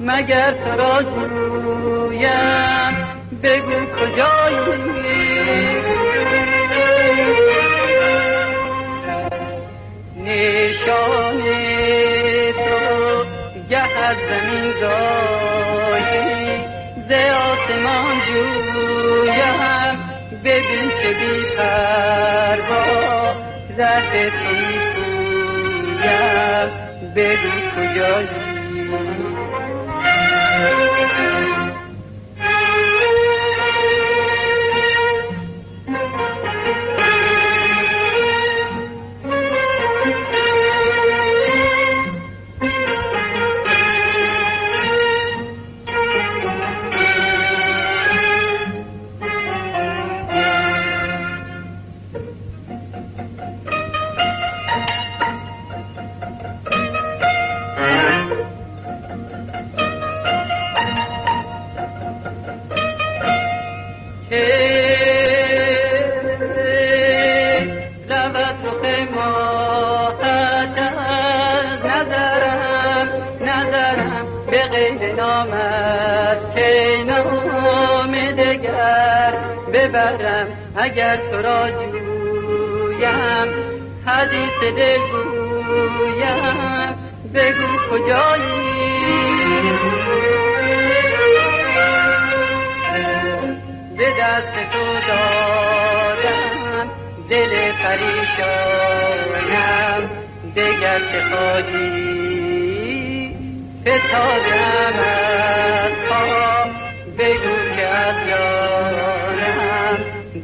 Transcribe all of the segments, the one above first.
مگر تو را جویم بگو کجایی؟ نشان تو گه از زمین زایی. ز آسمان جویم. ببین چه بی پروا. زرد تو بگو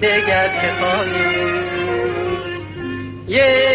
دگر چه خواهی یک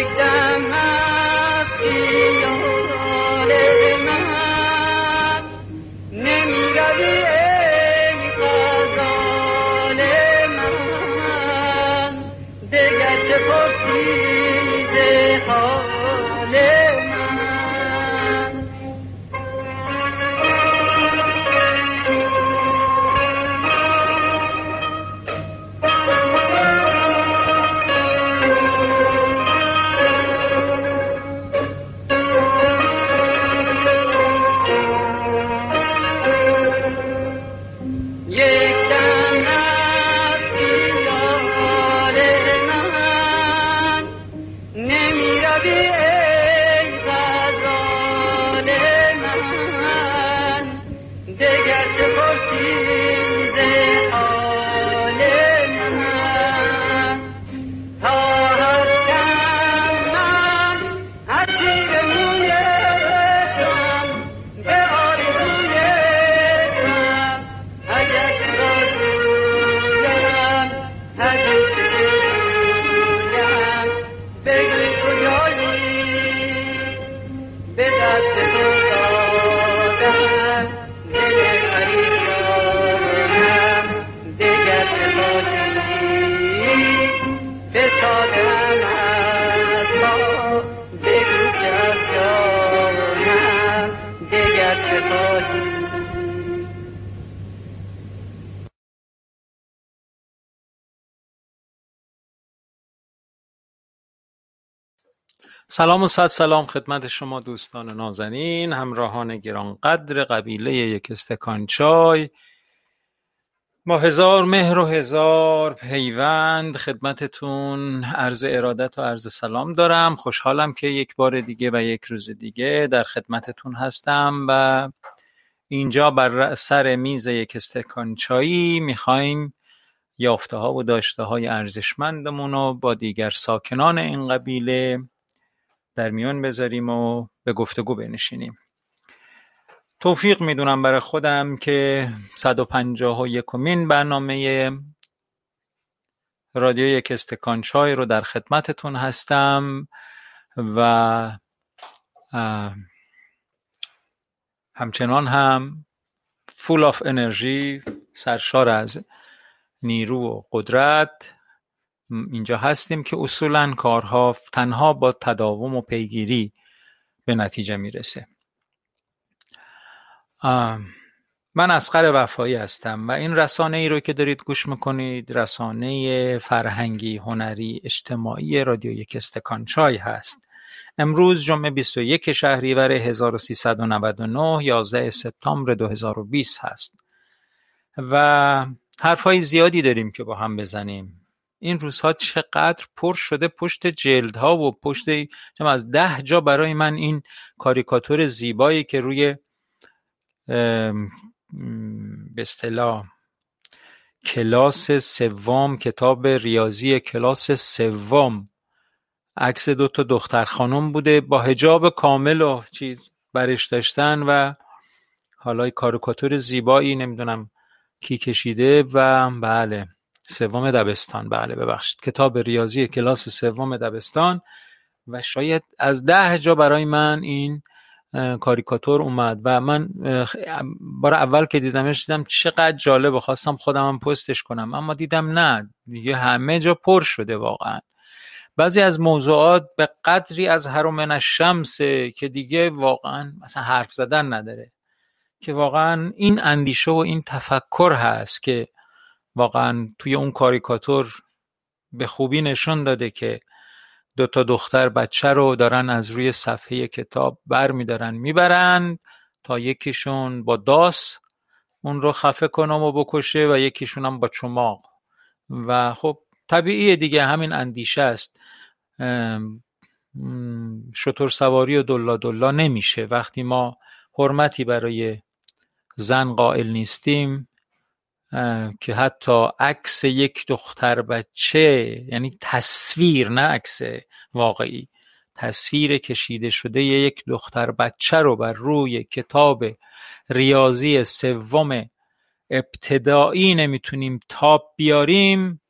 سلام و صد سلام خدمت شما دوستان نازنین همراهان گرانقدر قبیله یک استکان چای. با هزار مهر و هزار پیوند خدمتتون. عرض ارادت و عرض سلام دارم. خوشحالم که یک بار دیگه و یک روز دیگه در خدمتتون هستم و اینجا بر سر میز یک استکان چایی می‌خوایم یافته ها و داشته های ارزشمندمون رو با دیگر ساکنان این قبیله در میان بذاریم و به گفتگو بنشینیم. توفیق می‌دونم برای خودم که 151 کمین برنامه رادیو یک استکان چای رو در خدمتتون هستم و همچنان هم فول آف انرژی سرشار از نیرو و قدرت اینجا هستیم که اصولا کارها تنها با تداوم و پیگیری به نتیجه می‌رسه. من اسقر وفایی هستم و این رسانه ای رو که دارید گوش می‌کنید رسانه فرهنگی هنری اجتماعی رادیو یک استکان چای هست. امروز جمعه 21 شهریور 1399 11 سپتامبر 2020 هست. و حرفهای زیادی داریم که با هم بزنیم. این روزها چقدر پر شده پشت جلدها و پشت از ده جا برای من این کاریکاتور زیبایی که روی به اصطلاح کلاس سوم کتاب ریاضی کلاس سوم. عکس دو تا دختر خانم بوده با هجاب کامل و چیز برش داشتن و حالا کاریکاتور زیبایی نمی‌دونم کی کشیده و بله. سوم دبستان. بله ببخشید. کتاب ریاضی کلاس سوم دبستان. و شاید از ده جا برای من این کاریکاتور اومد. و من بار اول که دیدمش دیدم چقدر جالب خواستم خودم هم پستش کنم. اما دیدم نه دیگه همه جا پر شده واقعا. بعضی از موضوعات به قدری از هرومن الشمسه که دیگه واقعا مثلا حرف زدن نداره. که واقعا این اندیشه و این تفکر هست که واقعا توی اون کاریکاتور به خوبی نشون داده که دو تا دختر بچه رو دارن از روی صفحه کتاب بر میدارن می‌برند تا یکیشون با داس اون رو خفه کنم و بکشه و یکیشون هم با چماق. و خب طبیعیه دیگه همین اندیشه است. شطور سواری و دلا دلا نمیشه. وقتی ما حرمتی برای زن قائل نیستیم که حتی عکس یک دختر بچه یعنی تصویر نه عکس واقعی تصویر کشیده شده یک دختر بچه رو بر روی کتاب ریاضی سوم ابتدایی نمی‌تونیم تاب بیاریم.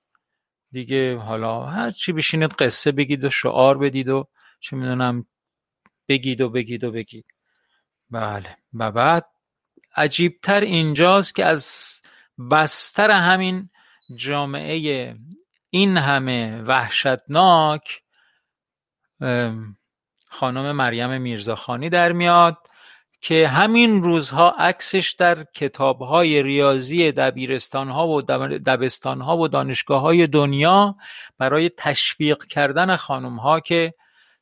دیگه حالا هر چی بشینید قصه بگید و شعار بدید و چه می‌دونم بگید و بگید و بگید. بله. و بعد عجیبتر اینجاست که از بستر همین جامعه این همه وحشتناک خانم مریم میرزاخانی در میاد که همین روزها عکسش در کتابهای ریاضی دبیرستانها و دبستانها و دانشگاههای دنیا برای تشویق کردن خانمها که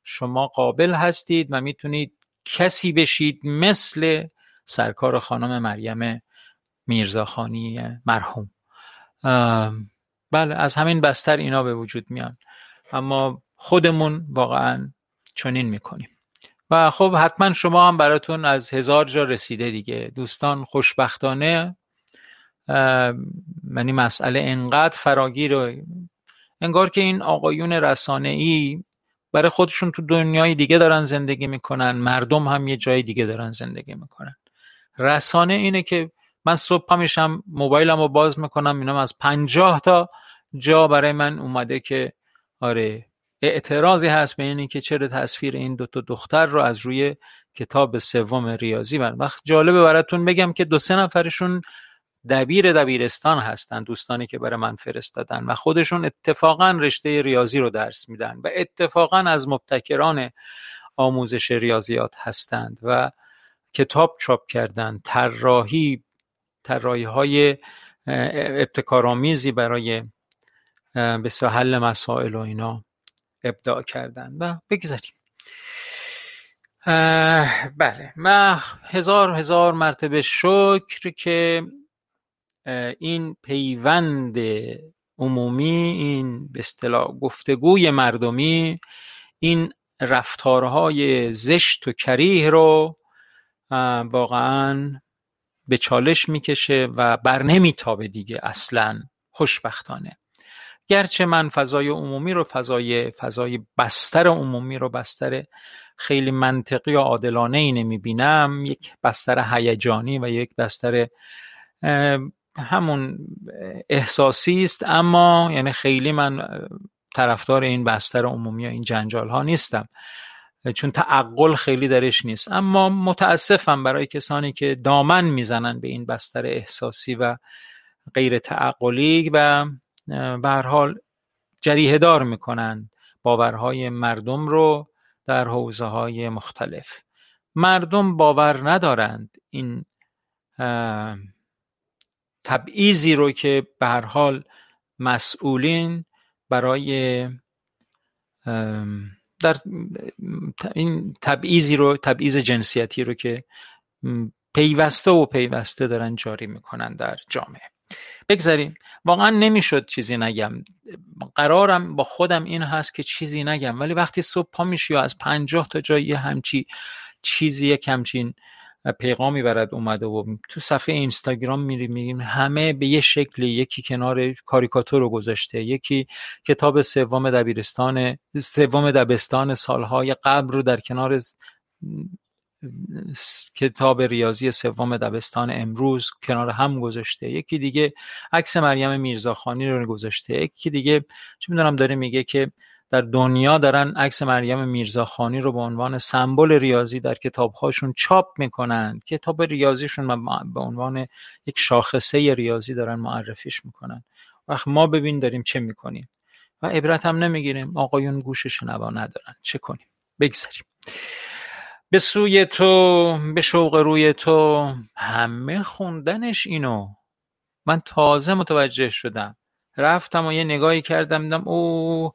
شما قابل هستید و می‌تونید کسی بشید مثل سرکار خانم مریم میرزاخانی مرحوم. بله از همین بستر اینا به وجود میان. اما خودمون واقعا چنین می‌کنیم. و خب حتما شما هم براتون از هزار جا رسیده دیگه. دوستان خوشبختانه یعنی مسئله انقدر فراگیر انگار که این آقایون رسانه ای برای خودشون تو دنیای دیگه دارن زندگی می‌کنن مردم هم یه جای دیگه دارن زندگی می‌کنن. رسانه اینه که من صبح پا میشم موبایلم رو باز می‌کنم اینم از پنجاه تا جا برای من اومده که آره اعتراضی هست به اینی که چرا تصویر این دو تا دختر رو از روی کتاب سوم ریاضی من وقت جالبه براتون بگم که دو سه نفرشون دبیر دبیرستان هستن دوستانی که برای من فرستادن و خودشون اتفاقا رشته ریاضی رو درس میدن و اتفاقا از مبتکران آموزش ریاضیات هستند و کتاب چاپ کردن طراحی طراحی های ابتکارآمیزی برای به حل مسائل و اینا ابداع کردن. و بگذاریم. بله. من هزار هزار مرتبه شکر که این پیوند عمومی این به اصطلاح گفتگوی مردمی این رفتارهای زشت و کریه رو واقعا به چالش می‌کشه و بر نمیتابه دیگه اصلا خوشبختانه. گرچه من فضای عمومی رو فضای فضای بستر عمومی رو بستر خیلی منطقی یا عادلانه ای نمی بینم یک بستر هیجانی و یک بستر همون احساسی است. اما یعنی خیلی من طرفدار این بستر عمومی یا این جنجال ها نیستم. چون تعقل خیلی درش نیست. اما متاسفم برای کسانی که دامن می‌زنن به این بستر احساسی و غیر تعقلی و به هر حال جریه دار می‌کنن. باورهای مردم رو در حوزه های مختلف. مردم باور ندارند این تبعیضی رو که به هر حال مسئولین برای در این تبعیضی رو تبعیض جنسیتی رو که پیوسته و پیوسته دارن جاری می‌کنن در جامعه. بگذاریم. واقعا نمی‌شد چیزی نگم. قرارم با خودم این هست که چیزی نگم. ولی وقتی صبح پا میشی و از پنجاه تا جایی همچی چیزی یک همچین پیغامی برد اومده و تو صفحه اینستاگرام میری میریم همه به یه شکلی یکی کنار کاریکاتور رو گذاشته یکی کتاب سوم دبیرستان سوم دبستان سالهای قبل رو در کنار کتاب ریاضی سوم دبستان امروز کنار هم گذاشته. یکی دیگه عکس مریم میرزاخانی رو گذاشته. یکی دیگه چه می‌دونم داره میگه که در دنیا دارن عکس مریم میرزاخانی رو به عنوان سمبل ریاضی در کتابهاشون چاپ می‌کنن. کتاب ریاضیشون به عنوان یک شاخصه ریاضی دارن معرفیش می‌کنن. وقت ما ببین داریم چه می‌کنیم. و عبرت هم نمی‌گیریم. آقایون گوش شنوا ندارن. چه کنیم؟ بگذاریم به سوی تو به شوق روی تو همه خوندنش اینو. من تازه متوجه شدم. رفتم و یه نگاهی کردم. دیدم او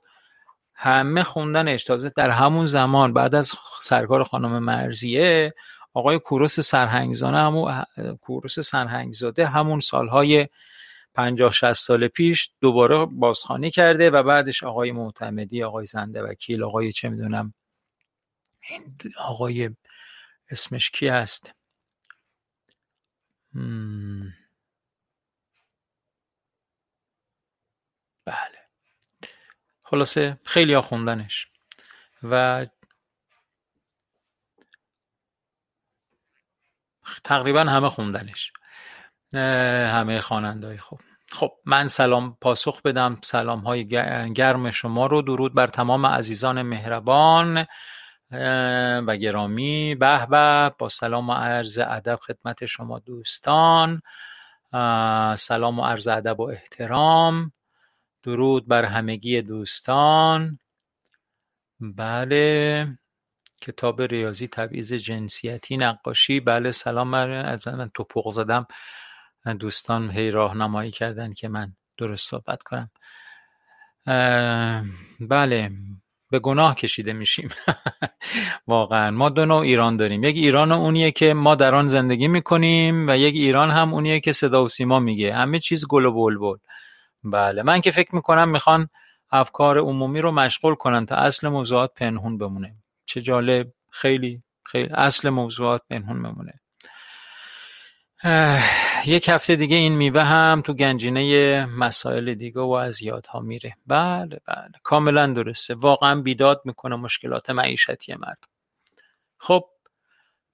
همه خوندنش. تازه در همون زمان بعد از سرکار خانم مرزیه آقای کوروس سرهنگزانه همون کوروس سرهنگزاده همون سالهای پنجاه شست سال پیش دوباره بازخانی کرده و بعدش آقای معتمدی آقای زنده وکیل آقای چه می‌دونم آقای اسمش کی هست؟ بله. خلاصه خیلی خوندنش. و تقریبا همه خوندنش. همه خوانندهای خوب. خب من سلام پاسخ بدم. سلام های گرم شما رو. درود بر تمام عزیزان مهربان و گرامی. به به. با سلام و عرض ادب خدمت شما دوستان. سلام و عرض ادب و احترام. درود بر همگی دوستان. بله کتاب ریاضی تبعیض جنسیتی نقاشی. بله سلام من. توپق زدم. دوستان هی راهنمایی کردن که من درست صحبت کنم. بله به گناه کشیده میشیم. واقعا. ما دو نوع ایران داریم. یک ایران اونیه که ما در آن زندگی می‌کنیم و یک ایران هم اونیه که صدا و سیما میگه. همه چیز گل و بلبل. بله. من که فکر می‌کنم می‌خوان افکار عمومی رو مشغول کنن تا اصل موضوعات پنهون بمونه. چه جالب. خیلی خیلی اصل موضوعات پنهون بمونه. یک هفته دیگه این میوه هم تو گنجینه مسائل دیگه و از یادها میره. بله بله. کاملا درسته. واقعا بیداد می‌کنه مشکلات معیشتی مردم خب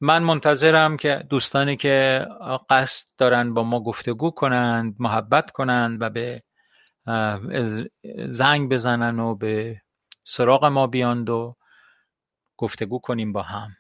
من منتظرم که دوستانی که قصد دارن با ما گفتگو کنند محبت کنند و به زنگ بزنن و به سراغ ما بیاند و گفتگو کنیم با هم.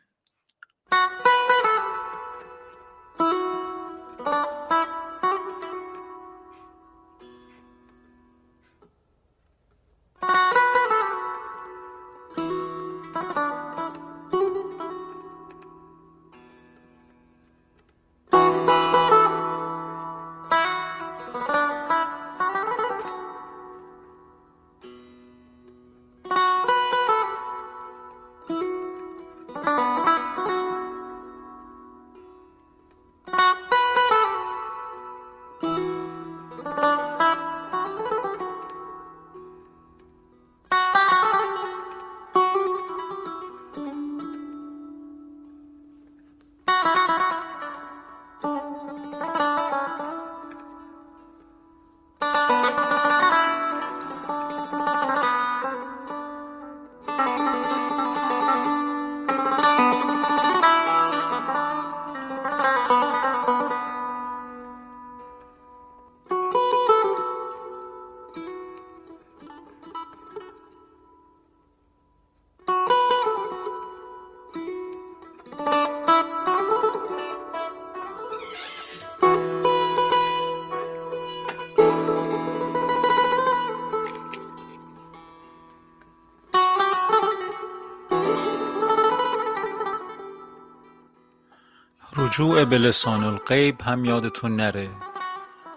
رجوع به لسان الغیب هم یادتون نره.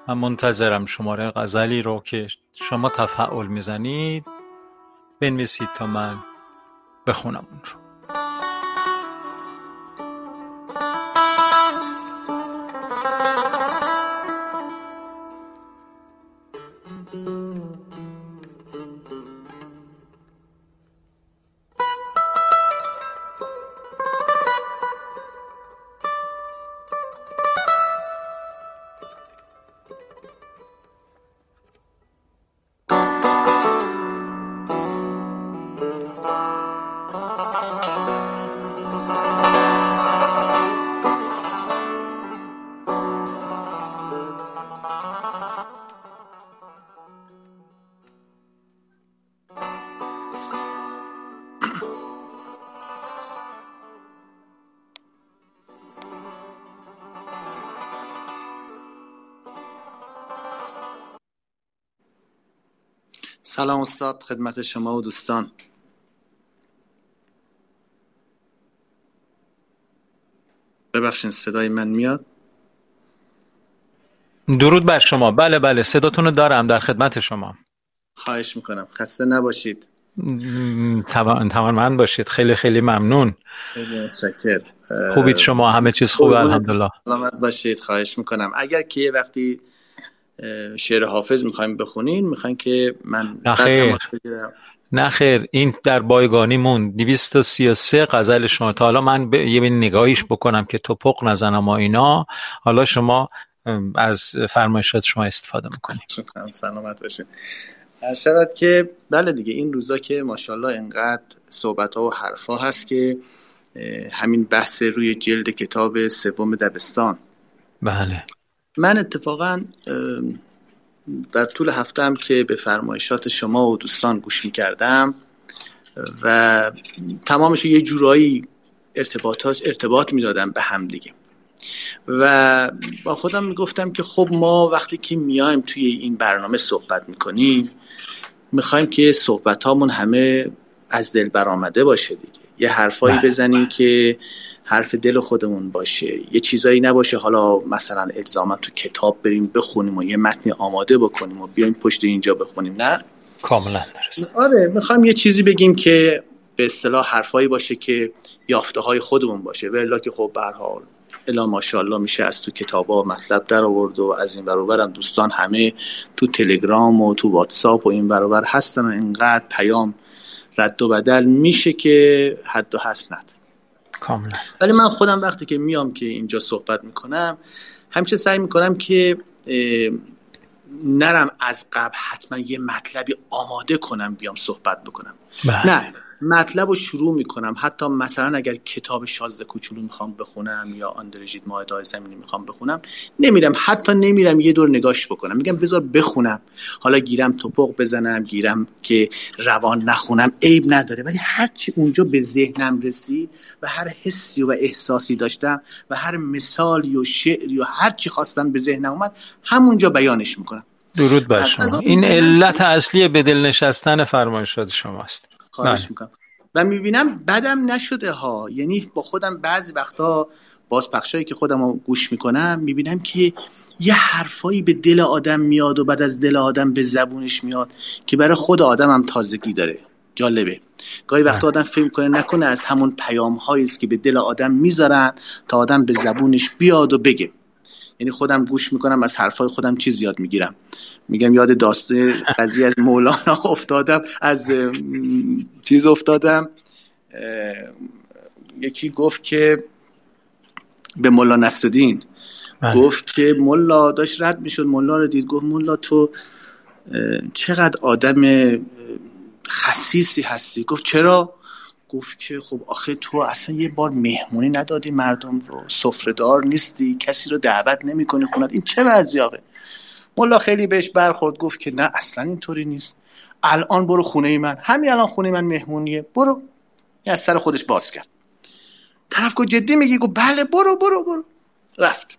من منتظرم شماره غزلی رو که شما تفعول می‌زنید بنویسید تا من بخونم اون رو. سلام استاد خدمت شما و دوستان. ببخشید صدای من میاد؟ درود بر شما. بله بله صداتون رو دارم در خدمت شما. خواهش می‌کنم. خسته نباشید. توان من باشید. خیلی خیلی ممنون. خوبید شما؟ همه چیز خوبه الحمدلله. سلامت باشید. خواهش می‌کنم. اگر که یه وقتی شعر حافظ می‌خوایم بخونین؟ می‌خواین که من نخیر نخیر این در بایگانی مون 233 غزل شما. تا حالا من ب... یه نگاهیش بکنم که توپق نزنم و اینا. حالا شما از فرمایشات شما استفاده می‌کنید سلامت باشید شود که بله دیگه این روزا که ماشاءالله انقدر صحبت ها و حرف ها هست که همین بحث روی جلد کتاب سوم دبستان. بله. من اتفاقا در طول هفته هم که به فرمایشات شما و دوستان گوش می‌کردم و تمامش یه جورایی ارتباطات ارتباط می‌دادم به هم دیگه. و با خودم می‌گفتم که خب ما وقتی که میایم توی این برنامه صحبت می‌کنیم می‌خوایم که صحبت هامون همه از دل برآمده باشه دیگه. یه حرفایی بزنیم که حرف دل خودمون باشه. یه چیزایی نباشه. حالا مثلا الزاما تو کتاب بریم بخونیم و یه متن آماده بکنیم و بیایم پشت اینجا بخونیم. نه؟ کاملا آره می‌خوایم یه چیزی بگیم که به اصطلاح حرفایی باشه که یافته های خودمون باشه. و که خب به حال الا ماشاءالله میشه از تو کتابا مطلب در آورد و از این برابر هم دوستان همه تو تلگرام و تو واتساپ و این برابر هستن و اینقدر پیام رد و بدل میشه که حد و حس نداره کاملا. ولی من خودم وقتی که میام که اینجا صحبت می‌کنم همیشه سعی می‌کنم که نرم از قبل حتما یه مطلبی آماده کنم بیام صحبت بکنم. بله. نه. مطلب رو شروع می‌کنم. حتی مثلا اگر کتاب شازده کوچولو می‌خوام بخونم یا آندرژید ماهدای زمینی می‌خوام بخونم نمیرم. حتی نمیرم یه دور نگاش بکنم. میگم بذار بخونم. حالا گیرم توپق بزنم گیرم که روان نخونم. عیب نداره. ولی هرچی اونجا به ذهنم رسید و هر حسی و احساسی داشتم و هر مثالی و شعری و هرچی خواستم به ذهنم اومد همونجا بیانش می‌کنم. درود بر شما. این علت اصلی به دل نشستن فرمایشات شماست. خواهش می‌کنم. و می‌بینم بدم نشده ها. یعنی با خودم بعضی وقتا باز پخشایی که خودم رو گوش می‌کنم می‌بینم که یه حرفایی به دل آدم میاد و بعد از دل آدم به زبونش میاد که برای خود آدم هم تازگی داره. جالبه. گاهی وقتا آدم فکر کنه نکنه از همون پیام هایی است که به دل آدم می‌ذارن تا آدم به زبونش بیاد و بگه. یعنی خودم گوش می‌کنم از حرفای خودم چیز یاد می‌گیرم. میگم یاد داسته قضیه از مولانا افتادم از چیز افتادم. یکی گفت که به مولا نصرالدین بله. گفت که مولا داشت رد می‌شد مولا رو دید گفت مولا تو چقدر آدم خصیصی هستی؟ گفت چرا؟ گفت که خب آخه تو اصلا یه بار مهمونی ندادی مردم رو سفرهدار نیستی کسی رو دعوت نمی‌کنی خونت. این چه وضعیاقه ملا خیلی بهش برخورد گفت که نه اصلا اینطوری نیست. الان برو خونه من. همین الان خونه من مهمونیه. برو. این از سر خودش باز کرد. طرف گفت جدی میگی؟ گفت بله برو برو برو. رفت.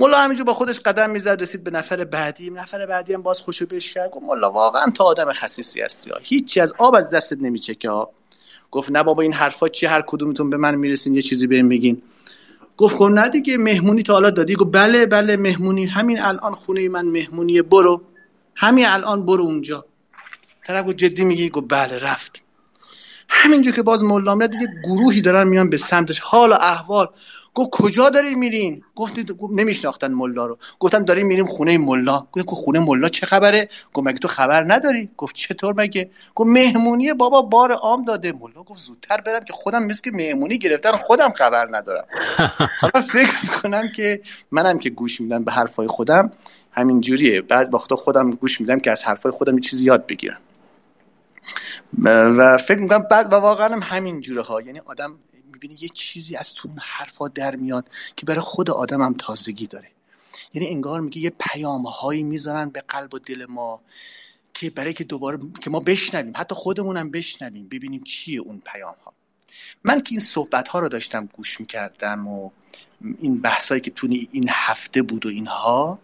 ملا همینجور با خودش قدم می‌زد رسید به نفر بعدی. نفر بعدی هم باز خوشو بهش کرد. گفت ملا واقعا تو آدم خصیصی هستی هیچی از آب از دستت نمیچکه ها. گفت نه بابا این حرفا چی هر کدومتون به من می‌رسین یه چیزی بهم میگین گفت خب نه دیگه مهمونی تا حالا دادی. گفت بله بله مهمونی. همین الان خونه من مهمونیه برو. همین الان برو اونجا. طرف گفت جدی میگی؟ گفت بله رفت. همینجا که باز میاد دیگه گروهی دارن میان به سمتش. حال و احوال گفت کجا داری میرین؟ گفت نمیشناختن ملا رو. گفتم داریم میریم خونه ملا. گفت خونه ملا چه خبره؟ گفت مگه تو خبر نداری؟ گفت چطور مگه؟ گفت مهمونی بابا بار عام داده. ملا گفت زودتر برم که خودم مثل که مهمونی گرفتن خودم خبر ندارم. حالا فکر می‌کنم که منم که گوش میدم به حرفای خودم همین جوریه. بعد وقتا خودم گوش میدم که از حرفای خودم یه چیزی یاد بگیرم. و فکر می‌کنم بعد و واقعا هم همین جوره ها. یعنی آدم می‌بینی یه چیزی از تو اون حرفا در میاد که برای خود آدم هم تازگی داره. یعنی انگار میگه یه پیام هایی می‌ذارن به قلب و دل ما که برای که دوباره که ما بشنویم حتی خودمون هم بشنویم ببینیم چیه اون پیام ها من که این صحبت ها رو داشتم گوش می‌کردم و این بحثایی که تو این هفته بود و اینها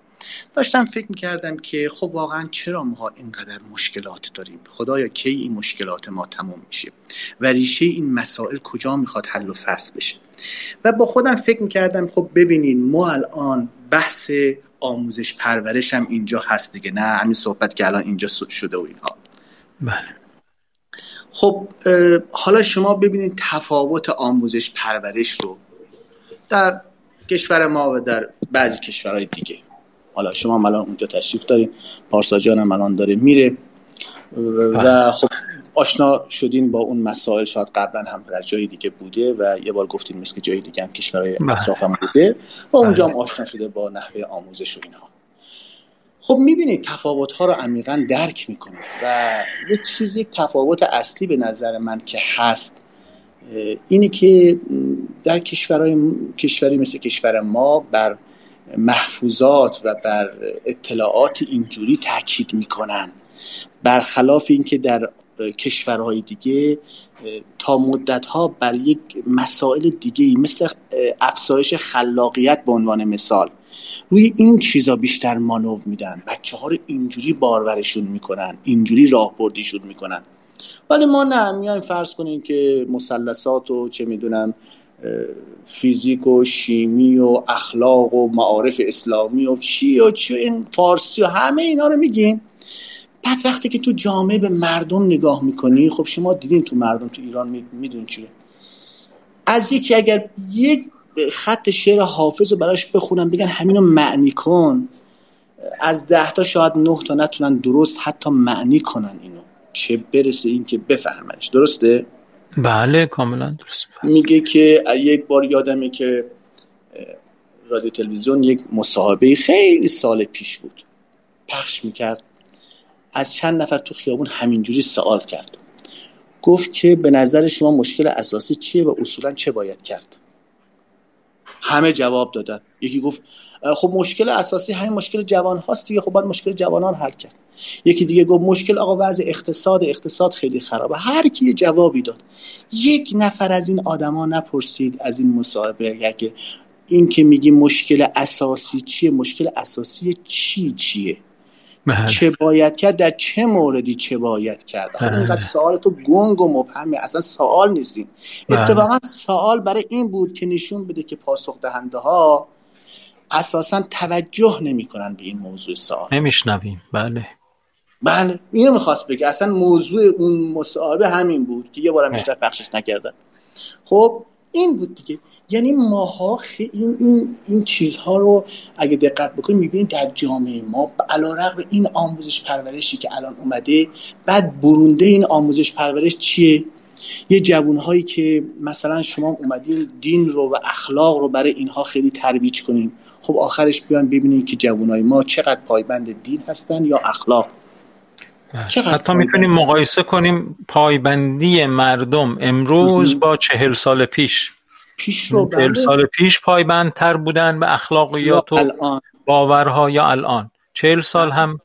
داشتم فکر می‌کردم که خب واقعا چرا ما اینقدر مشکلات داریم؟ خدایا کی این مشکلات ما تموم میشه؟ و ریشه این مسائل کجا می‌خواد حل و فصل بشه؟ و با خودم فکر می‌کردم خب ببینین ما الان بحث آموزش پرورش هم اینجا هست دیگه نه همین صحبت که الان اینجا شده و اینها. بله. خب حالا شما ببینید تفاوت آموزش پرورش رو در کشور ما و در بعضی کشورهای دیگه. حالا شما الان اونجا تشریف دارین پارسا جان هم الان داره میره و بله. خب آشنا شدین با اون مسائل شاید قبلا هم در جای دیگه بوده و یه بار گفتیم مثل که جای دیگه هم کشورهای بله. اطراف هم بوده و اونجا هم بله. آشنا شده با نحوه آموزش و اینها خب می‌بینید تفاوت ها رو عمیقا درک می‌کنید و یه چیزی تفاوت اصلی به نظر من که هست اینه که در کشورهای کشوری مثل کشور ما بر محفوظات و بر اطلاعات اینجوری تاکید می‌کنن. برخلاف اینکه در کشورهای دیگه تا مدت ها بر یک مسائل دیگه مثل افزایش خلاقیت به عنوان مثال روی این چیزا بیشتر مانو میدن. بچه ها رو اینجوری بارورشون می‌کنن اینجوری راهبردیشون می‌کنن. ولی ما نه میایم فرض کنیم که مثلثات و چه می‌دونم فیزیک و شیمی و اخلاق و معارف اسلامی و چی و چی این فارسی و همه اینا رو میگیم. بعد وقتی که تو جامعه به مردم نگاه می‌کنی خب شما دیدین تو مردم تو ایران میدون چیه از یکی اگر یک خط شعر حافظ رو براش بخونن بگن همینو معنی کن. از ده تا شاید نه تا نتونن درست حتی معنی کنن اینو. چه برسه این که بفهمنش. درسته؟ بله کاملا درست. میگه که یک بار یادمه که رادیو تلویزیون یک مصاحبه خیلی سال پیش بود. پخش می‌کرد. از چند نفر تو خیابون همینجوری سوال کرد. گفت که به نظر شما مشکل اساسی چیه و اصولا چه باید کرد؟ همه جواب دادن. یکی گفت خب مشکل اساسی همین مشکل جوان هاست دیگه خب باید مشکل جوانان حل کرد. یکی دیگه گفت مشکل آقا وضع اقتصاد اقتصاد خیلی خرابه. هر کی جوابی داد. یک نفر از این آدما نپرسید از این مصاحبه اگه این که میگی مشکل اساسی چیه مشکل اساسی چی چیه؟ بله. چه باید کرد در چه موردی چه باید کرد؟ اینقدر سوال تو گنگ و مبهمه. اصلا سوال نیستیم. اتفاقا سوال برای این بود که نشون بده که پاسخ دهنده ها اساسا توجه نمی‌کنن به این موضوع سوال. نمیشنویم. بله. بله. اینو می‌خواست بگه. اصلا موضوع اون مصاحبه همین بود که یه بارم بیشتر پخشش نکردن. خب این بود دیگه. یعنی ماها این, این, این چیزها رو اگه دقت بکنیم می‌بینیم در جامعه ما علا رقم این آموزش پرورشی که الان اومده بعد برونده این آموزش پرورش چیه؟ یه جوانهایی که مثلا شما اومدین دین رو و اخلاق رو برای اینها خیلی ترویج کنین. خب آخرش بیان ببینید که جوانهای ما چقدر پایبند دین هستن یا اخلاق. چقدر حتی می‌تونیم مقایسه کنیم پایبندی مردم امروز با چهل سال پیش. پیش رو چهل سال پیش پایبندتر بودن به اخلاقیات و باورها یا الان. چهل سال هم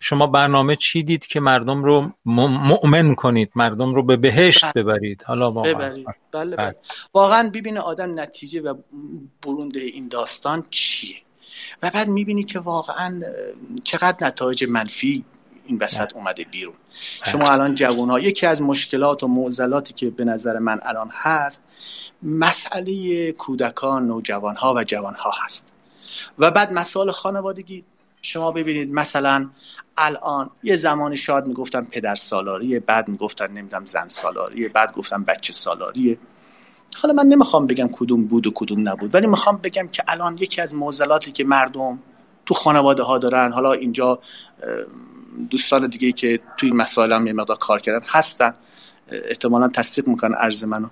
شما برنامه چیدید که مردم رو مؤمن کنید؟ مردم رو به بهشت ببرید. حالا واقعا ببرید. بله بله. واقعا ببینه آدم نتیجه و برونده این داستان چیه؟ و بعد می‌بینی که واقعا چقدر نتایج منفی این وسط اومده بیرون. شما الان جوان ها یکی از مشکلات و معضلاتی که به نظر من الان هست مسئله کودکان نوجوان ها و جوان ها هست. و بعد مسائل خانوادگی. شما ببینید مثلا الان یه زمانی شاید می‌گفتن پدر سالاریه بعد می‌گفتن نمی‌دونم زن سالاریه بعد گفتن بچه سالاریه حالا من نمی‌خوام بگم کدوم بود و کدوم نبود ولی می‌خوام بگم که الان یکی از معضلاتی که مردم تو خانواده ها دارن حالا اینجا دوستان دیگه که تو این مسائل هم یه مقدار کار کردن هستن. احتمالا تصدیق می‌کنن عرض منو.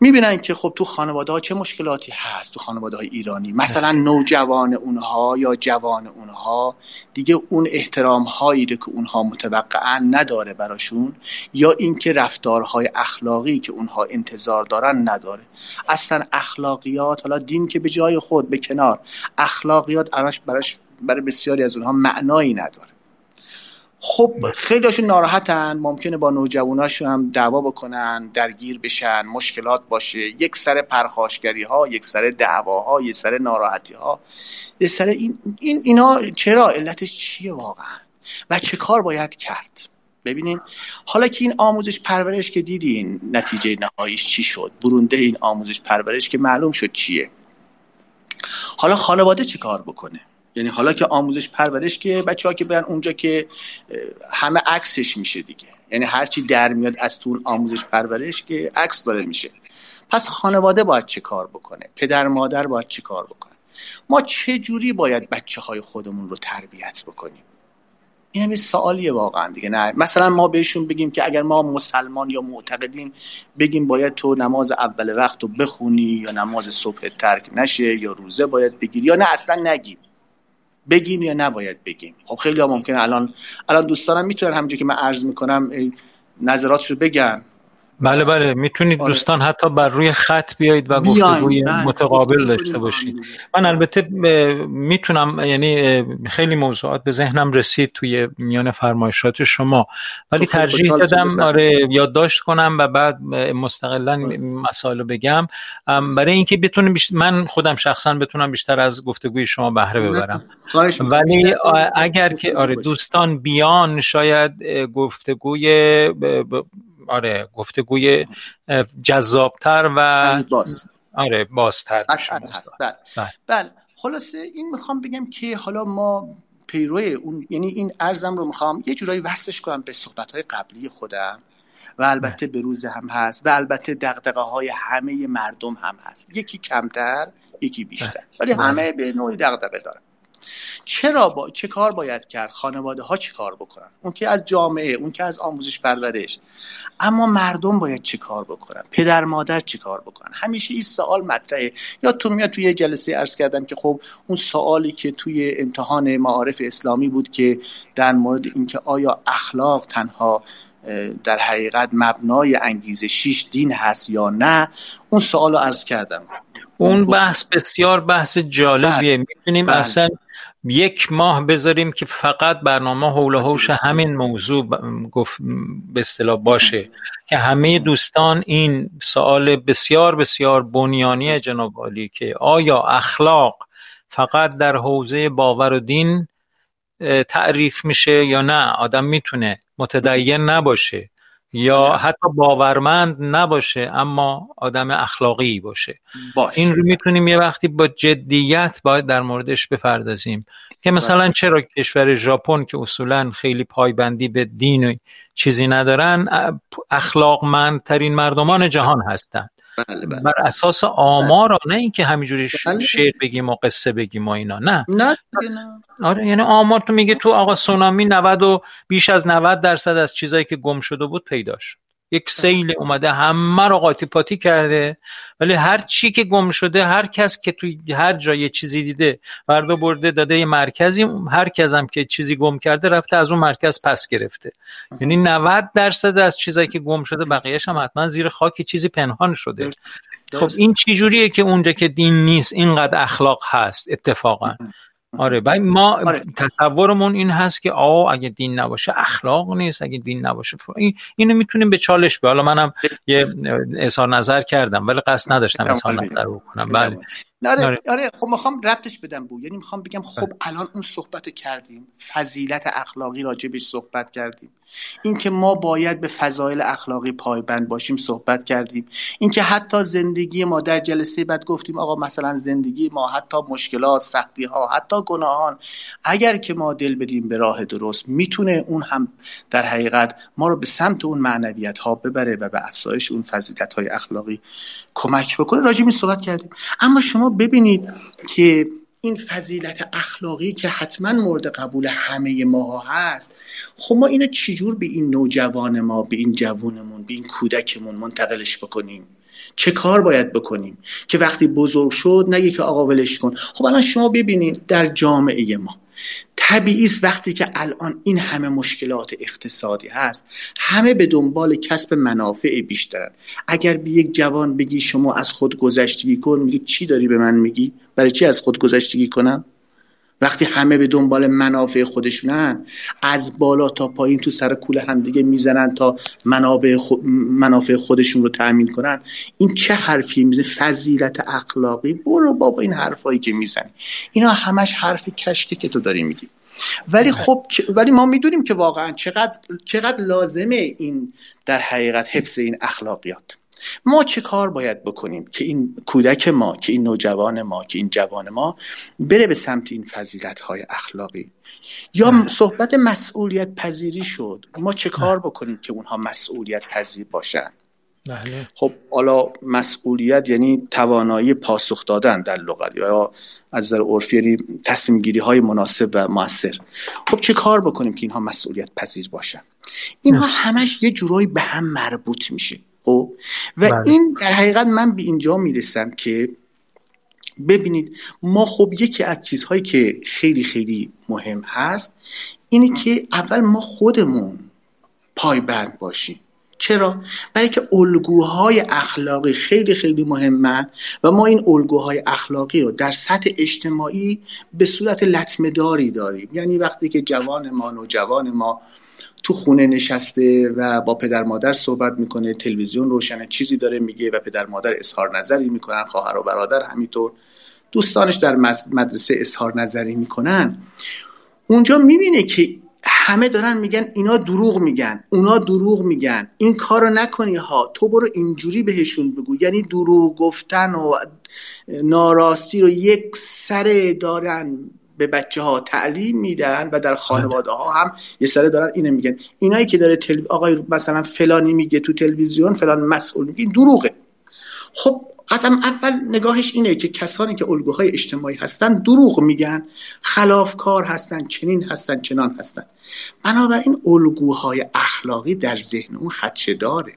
می‌بینن که خب تو خانواده ها چه مشکلاتی هست؟ تو خانواده های ایرانی. مثلا نوجوان اونها یا جوان اونها. دیگه اون احترام هایی که اونها متوقعا نداره براشون یا اینکه رفتارهای اخلاقی که اونها انتظار دارن نداره. اصلا اخلاقیات حالا دین که به جای خود به کنار. اخلاقیات براش برای بسیاری از اونها معنایی نداره. خب خیلی هاشون ناراحتن ممکنه با نوجواناشون هم دعوا بکنن درگیر بشن مشکلات باشه. یک سر پرخاشگری ها یک سر دعواها یک سر ناراحتی ها یک سر این, این اینا چرا؟ علتش چیه واقعا؟ و چه کار باید کرد؟ ببینین حالا که این آموزش پرورش که دیدین نتیجه نهاییش چی شد؟ برونده این آموزش پرورش که معلوم شد چیه؟ حالا خانواده چی کار بکنه؟ یعنی حالا که آموزش پرورش که بچه ها که برن اونجا که همه عکسش میشه دیگه. یعنی هرچی در میاد از تو آموزش پرورش که عکس داره میشه. پس خانواده باید چه کار بکنه؟ پدر مادر باید چه کار بکنه؟ ما چه جوری باید بچه های خودمون رو تربیت بکنیم؟ این هم سوالیه واقعا دیگه. نه مثلا ما بهشون بگیم که اگر ما مسلمان یا معتقدیم بگیم باید تو نماز اول وقت رو بخونی یا نماز صبح ترک نشه یا روزه باید بگیری یا نه اصلا نگیم. بگیم یا نباید بگیم. خب خیلی ها ممکنه الان الان دوستانم می‌تونن همونجوری که من عرض می‌کنم نظراتشو بگن. بله بله. می‌تونید آره. دوستان حتی بر روی خط بیایید و گفتگوی بله. متقابل داشته باشید. من البته می‌تونم یعنی خیلی موضوعات به ذهنم رسید توی میان فرمایشات شما. ولی ترجیح دادم آره یادداشت کنم و بعد مستقلا آره. مسائل بگم. برای اینکه بتونم من خودم شخصا بتونم بیشتر از گفتگوی شما بهره ببرم. ولی اگر که آره دوستان بیان شاید گفتگوی آره گفتگوی جذابتر و باز. آره بازتر هست بله. بله. بله خلاصه این می‌خوام بگم که حالا ما پیروی اون یعنی این ارزم رو می‌خوام یه جورایی وصلش کنم به صحبت های قبلی خودم و البته به روز هم هست و البته دقدقه های همه مردم هم هست یکی کمتر یکی بیشتر بله. ولی همه به نوعی دقدقه دارن چرا با... چه کار باید کرد؟ خانواده ها چه کار بکنن؟ اون که از جامعه اون که از آموزش پرورش. اما مردم باید چه کار بکنن؟ پدر مادر چه کار بکنن؟ همیشه این سوال مطرحه. یا تو میاد توی جلسه عرض کردم که خب اون سوالی که توی امتحان معارف اسلامی بود که در مورد اینکه آیا اخلاق تنها در حقیقت مبنای انگیزه شیش دین هست یا نه اون سوال رو عرض کردم. اون بحث بسیار بحث جالبیه. بله. می‌تونیم بله. اصلا یک ماه بذاریم که فقط برنامه حول و حوش همین موضوع گفت به اصطلاح باشه. که همه دوستان این سوال بسیار بسیار بنیانی جناب عالی که آیا اخلاق فقط در حوزه باور و دین تعریف میشه یا نه؟ آدم می‌تونه. متدین نباشه. یا حتی باورمند نباشه اما آدم اخلاقی باشه باشه. این رو می‌تونیم یه وقتی با جدیت باید در موردش بپردازیم که مثلا بله. چرا کشور ژاپن که اصولا خیلی پایبندی به دین و چیزی ندارن اخلاقمندترین مردمان جهان هستند بله بله. بر اساس آمار نه اینکه همینجوری بله. شعر بگیم و قصه بگیم و اینا نه نه آره یعنی آمار تو میگه تو آقا سونامی 90 و بیش از 90 درصد از چیزایی که گم شده بود پیدا شد یک سیل اومده همه رو قاطی پاتی کرده ولی هر چی که گم شده هر کس که توی هر جای چیزی دیده برده برده داده یه مرکزی هر کس هم که چیزی گم کرده رفته از اون مرکز پس گرفته. یعنی 90 درصد از چیزایی که گم شده بقیهش هم حتما زیر خاک چیزی پنهان شده. خب این چی جوریه که اونجا که دین نیست اینقدر اخلاق هست اتفاقا. آره بعد ما آره. تصورمون این هست که آه اگه دین نباشه اخلاق نیست اگه دین نباشه این اینو می‌تونیم به چالش به حالا منم یه اظهار نظر کردم ولی قصد نداشتم اظهار نظر بکنم. بله. آره آره. آره خب می‌خوام ربطش بدم بود یعنی می‌خوام بگم خب الان اون صحبت رو کردیم. فضیلت اخلاقی راجبش صحبت کردیم. اینکه ما باید به فضایل اخلاقی پایبند باشیم صحبت کردیم. اینکه حتی زندگی ما در جلسه بعد گفتیم آقا مثلا زندگی ما حتی مشکلات سختی ها حتی گناهان اگر که ما دل بدیم به راه درست می‌تونه اون هم در حقیقت ما رو به سمت اون معنویت ها ببره و به افزایش اون فضیلت های اخلاقی کمک بکنه. راجع این صحبت کردیم. اما شما ببینید که این فضیلت اخلاقی که حتما مورد قبول همه ما هست. خب ما اینو چجور به این نوجوان ما به این جوانمون به این کودکمون منتقلش بکنیم؟ چه کار باید بکنیم که وقتی بزرگ شد نگه که آقا ولش کن. خب الان شما ببینید در جامعه ما طبیعی است وقتی که الان این همه مشکلات اقتصادی هست همه به دنبال کسب منافع بیشترن. اگر به یک جوان بگی شما از خود گذشتگی کن میگی چی داری به من میگی؟ برای چی از خود گذشتگی کنم؟ وقتی همه به دنبال منافع خودشونن از بالا تا پایین تو سر کوله همدیگه می‌زنن تا منابع خو... منافع خودشون رو تأمین کنن. این چه حرفی می‌زنه فضیلت اخلاقی؟ برو بابا این حرفایی که می‌زنی. اینا همش حرف کشکی که تو داری میگی. ولی خب ولی ما می‌دونیم که واقعا چقدر چقدر لازمه این در حقیقت حفظ این اخلاقیات. ما چه کار باید بکنیم که این کودک ما که این نوجوان ما که این جوان ما بره به سمت این فضیلت های اخلاقی؟ یا صحبت مسئولیت پذیری شد ما چه کار بکنیم که اونها مسئولیت پذیر باشن؟ بله. خب حالا مسئولیت یعنی توانایی پاسخ دادن در لغت یا از نظر عرفی یعنی تصمیم گیری های مناسب و موثر. خب چه کار بکنیم که اینها مسئولیت پذیر باشن؟ اینها همش یه جورایی به هم مربوط میشه. خب و بله. این در حقیقت من به اینجا می‌رسم که ببینید ما خب یکی از چیزهایی که خیلی خیلی مهم هست اینه که اول ما خودمون پایبند باشیم چرا؟ برای که الگوهای اخلاقی خیلی خیلی مهمن و ما این الگوهای اخلاقی رو در سطح اجتماعی به صورت لطمه‌داری داریم یعنی وقتی که جوان ما نوجوان ما تو خونه نشسته و با پدر مادر صحبت می‌کنه تلویزیون روشنه چیزی داره میگه و پدر مادر اظهار نظری می‌کنن خواهر و برادر همینطور. دوستانش در مدرسه اظهار نظری می‌کنن. اونجا می‌بینه که همه دارن میگن اینا دروغ میگن اونا دروغ میگن. این کارو نکنی ها تو برو اینجوری بهشون بگو. یعنی دروغ گفتن و ناراستی رو یک سره دارن. به بچه ها تعلیم میدن و در خانواده ها هم یه سره دارن اینو میگن. اینایی که داره تل... آقای مثلا فلانی میگه تو تلویزیون فلان مسئول میگه این دروغه. خب اصلا اول نگاهش اینه که کسانی که الگوهای اجتماعی هستن دروغ میگن خلافکار هستن چنین هستن چنان هستن. بنابراین الگوهای اخلاقی در ذهن اون خدشه داره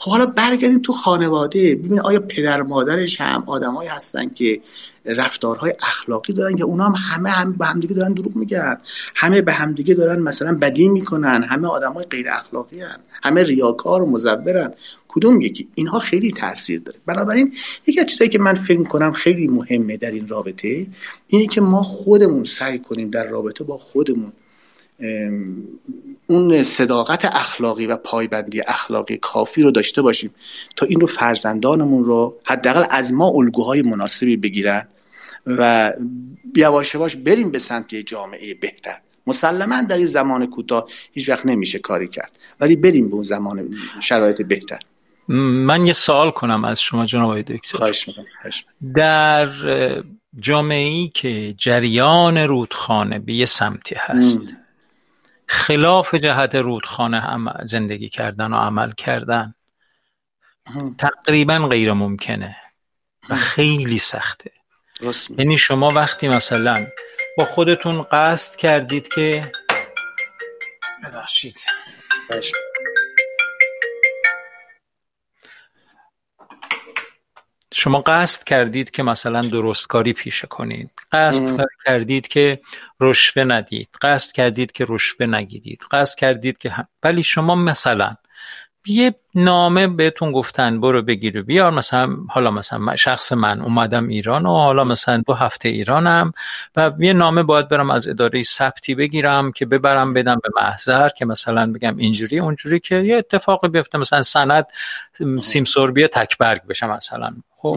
خب حالا برگردیم تو خانواده. ببین آیا پدر مادرش هم آدمایی هستن که رفتارهای اخلاقی دارن که اونا هم همه هم به همدیگه دارن دروغ میگن. همه به همدیگه دارن مثلا بدی می‌کنن. همه آدمای غیر اخلاقی هن. همه ریاکار و مزورن. کدوم یکی؟ اینها خیلی تاثیر داره. بنابراین یکی از چیزایی که من فکر کنم خیلی مهمه در این رابطه اینه که ما خودمون سعی کنیم در رابطه با خودمون اون صداقت اخلاقی و پایبندی اخلاقی کافی رو داشته باشیم تا این رو فرزندانمون رو حداقل از ما الگوهای مناسبی بگیرن و یواش یواش بریم به سمت جامعه بهتر. مسلما در این زمان کوتاه هیچ وقت نمیشه کاری کرد ولی بریم به اون زمان شرایط بهتر. من یه سوال کنم از شما جناب آقای دکتر. خواهش می‌کنم در جامعه ای که جریان رودخانه به یه سمتی هست م. خلاف جهت رودخانه هم زندگی کردن و عمل کردن تقریبا غیر ممکنه و خیلی سخته. راست یعنی شما وقتی مثلا با خودتون قصد کردید که ببخشید. شما قصد کردید که مثلا درستکاری پیشه کنید. قصد ام. کردید که رشوه ندید. قصد کردید که رشوه نگیرید. قصد کردید که هم... ولی شما مثلا یه نامه بهتون گفتن برو بگیر و بیار مثلا حالا مثلا شخص من اومدم ایران و حالا مثلا دو هفته ایرانم و یه نامه باید برم از اداره ثبتی بگیرم که ببرم بدم به محضر که مثلا بگم اینجوری اونجوری که یه اتفاقی بیفته مثلا سند سیم سربی تکبرگ بشه مثلا. خب.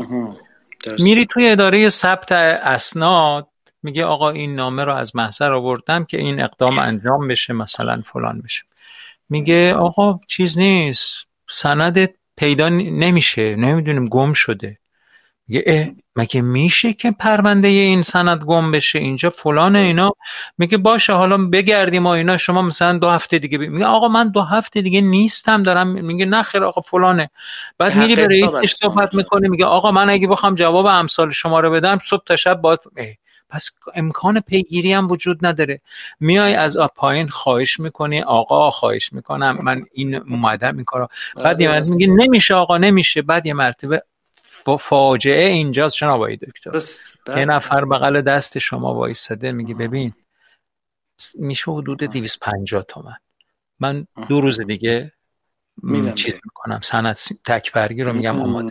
میری توی اداره ثبت اسناد میگه آقا این نامه رو از محضر آوردم که این اقدام انجام بشه مثلا فلان بشه. میگه آقا چیز نیست سندت پیدا نمیشه نمی‌دونیم گم شده. میگه اه مگه میشه که پرونده این سند گم بشه؟ اینجا فلان اینا. میگه باشه حالا بگردیم و اینا. شما مثلا دو هفته دیگه بی... میگه آقا من دو هفته دیگه نیستم دارم میگه نه خیر آقا فلانه. بعد میری به رئیسش. صحبت می‌کنه میگه آقا من اگه بخوام جواب امثال شما رو بدم صبح تا شب باید اه، پس امکان پیگیری هم وجود نداره. میای از پایین خواهش می‌کنی آقا خواهش می‌کنم من این اومدم این کارو بعد یه آره، مرتبه میگه نمیشه آقا نمیشه. بعد یه مرتبه فاجعه اینجاست جناب آقای دکتر. یه. نفر بغل دست شما وایساده میگه ببین میشه حدود 250 تومن. من دو روز دیگه میدم چیز. می‌کنم. سند تکبرگی رو میگم آماده.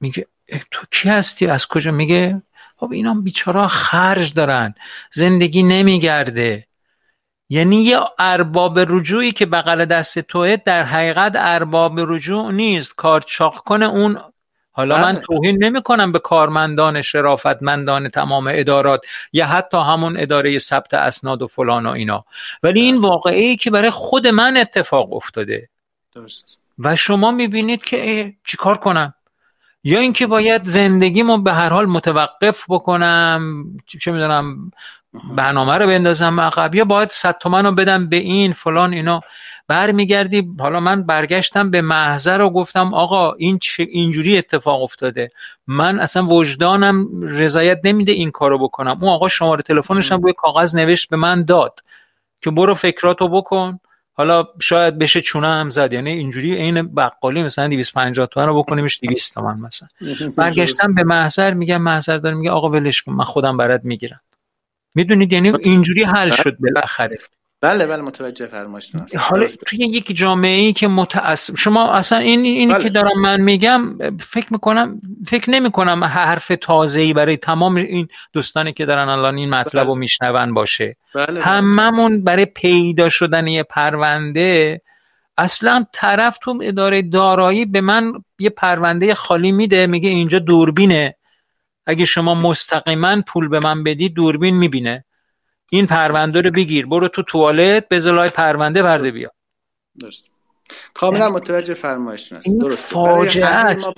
میگه تو کی هستی؟ از کجا؟ میگه خب اینا بیچارا خرج دارن. زندگی نمیگرده. یعنی یه ارباب رجوعی که بغل دست توه در حقیقت ارباب رجوع نیست. کارت چاق کنه اون. حالا من بله. توهین نمی کنم به کارمندان شرافتمندان تمام ادارات یا حتی همون اداره ثبت اسناد و فلان و اینا. ولی این واقعه ای که برای خود من اتفاق افتاده. درست. و شما می‌بینید که چیکار کنم؟ یا اینکه باید زندگیمو به هر حال متوقف بکنم چه می‌دونم برنامه رو بندازم عقب یا باید صد تومن رو بدم به این فلان اینا. برمیگردی حالا من برگشتم به محضر و گفتم آقا این چه اینجوری اتفاق افتاده. من اصلا وجدانم رضایت نمیده این کارو بکنم. اون آقا شماره تلفنش هم روی کاغذ نوشت به من داد که برو فکراتو بکن. حالا شاید بشه چونه هم زد. یعنی اینجوری عین بقالی مثلا 250 تومن رو بکنیمش 200 تومن مثلا. برگشتم به محضر میگم محضر داره میگه آقا ولش کن من خودم برات می‌گیرم. می‌دونید؟ یعنی اینجوری حل شد بالاخره. بله بله متوجه فرمایشتون هستم حالا. توی یک جامعه ای که متعصب شما اصلا این اینی بله. که دارم من میگم فکر می‌کنم فکر نمی کنم حرف تازه ای برای تمام این دوستانی که دارن الان این مطلب رو بله. میشنون باشه بله بله. هممون برای پیدا شدن یه پرونده اصلا طرف تو اداره دارایی به من یه پرونده خالی میده میگه اینجا دوربینه اگه شما مستقیما پول به من بدی دوربین می‌بینه این پرونده رو بگیر برو تو توالت بذار لای پرونده برده بیا. درست. کاملا متوجه فرمایشتون درسته. برای فاجعه است.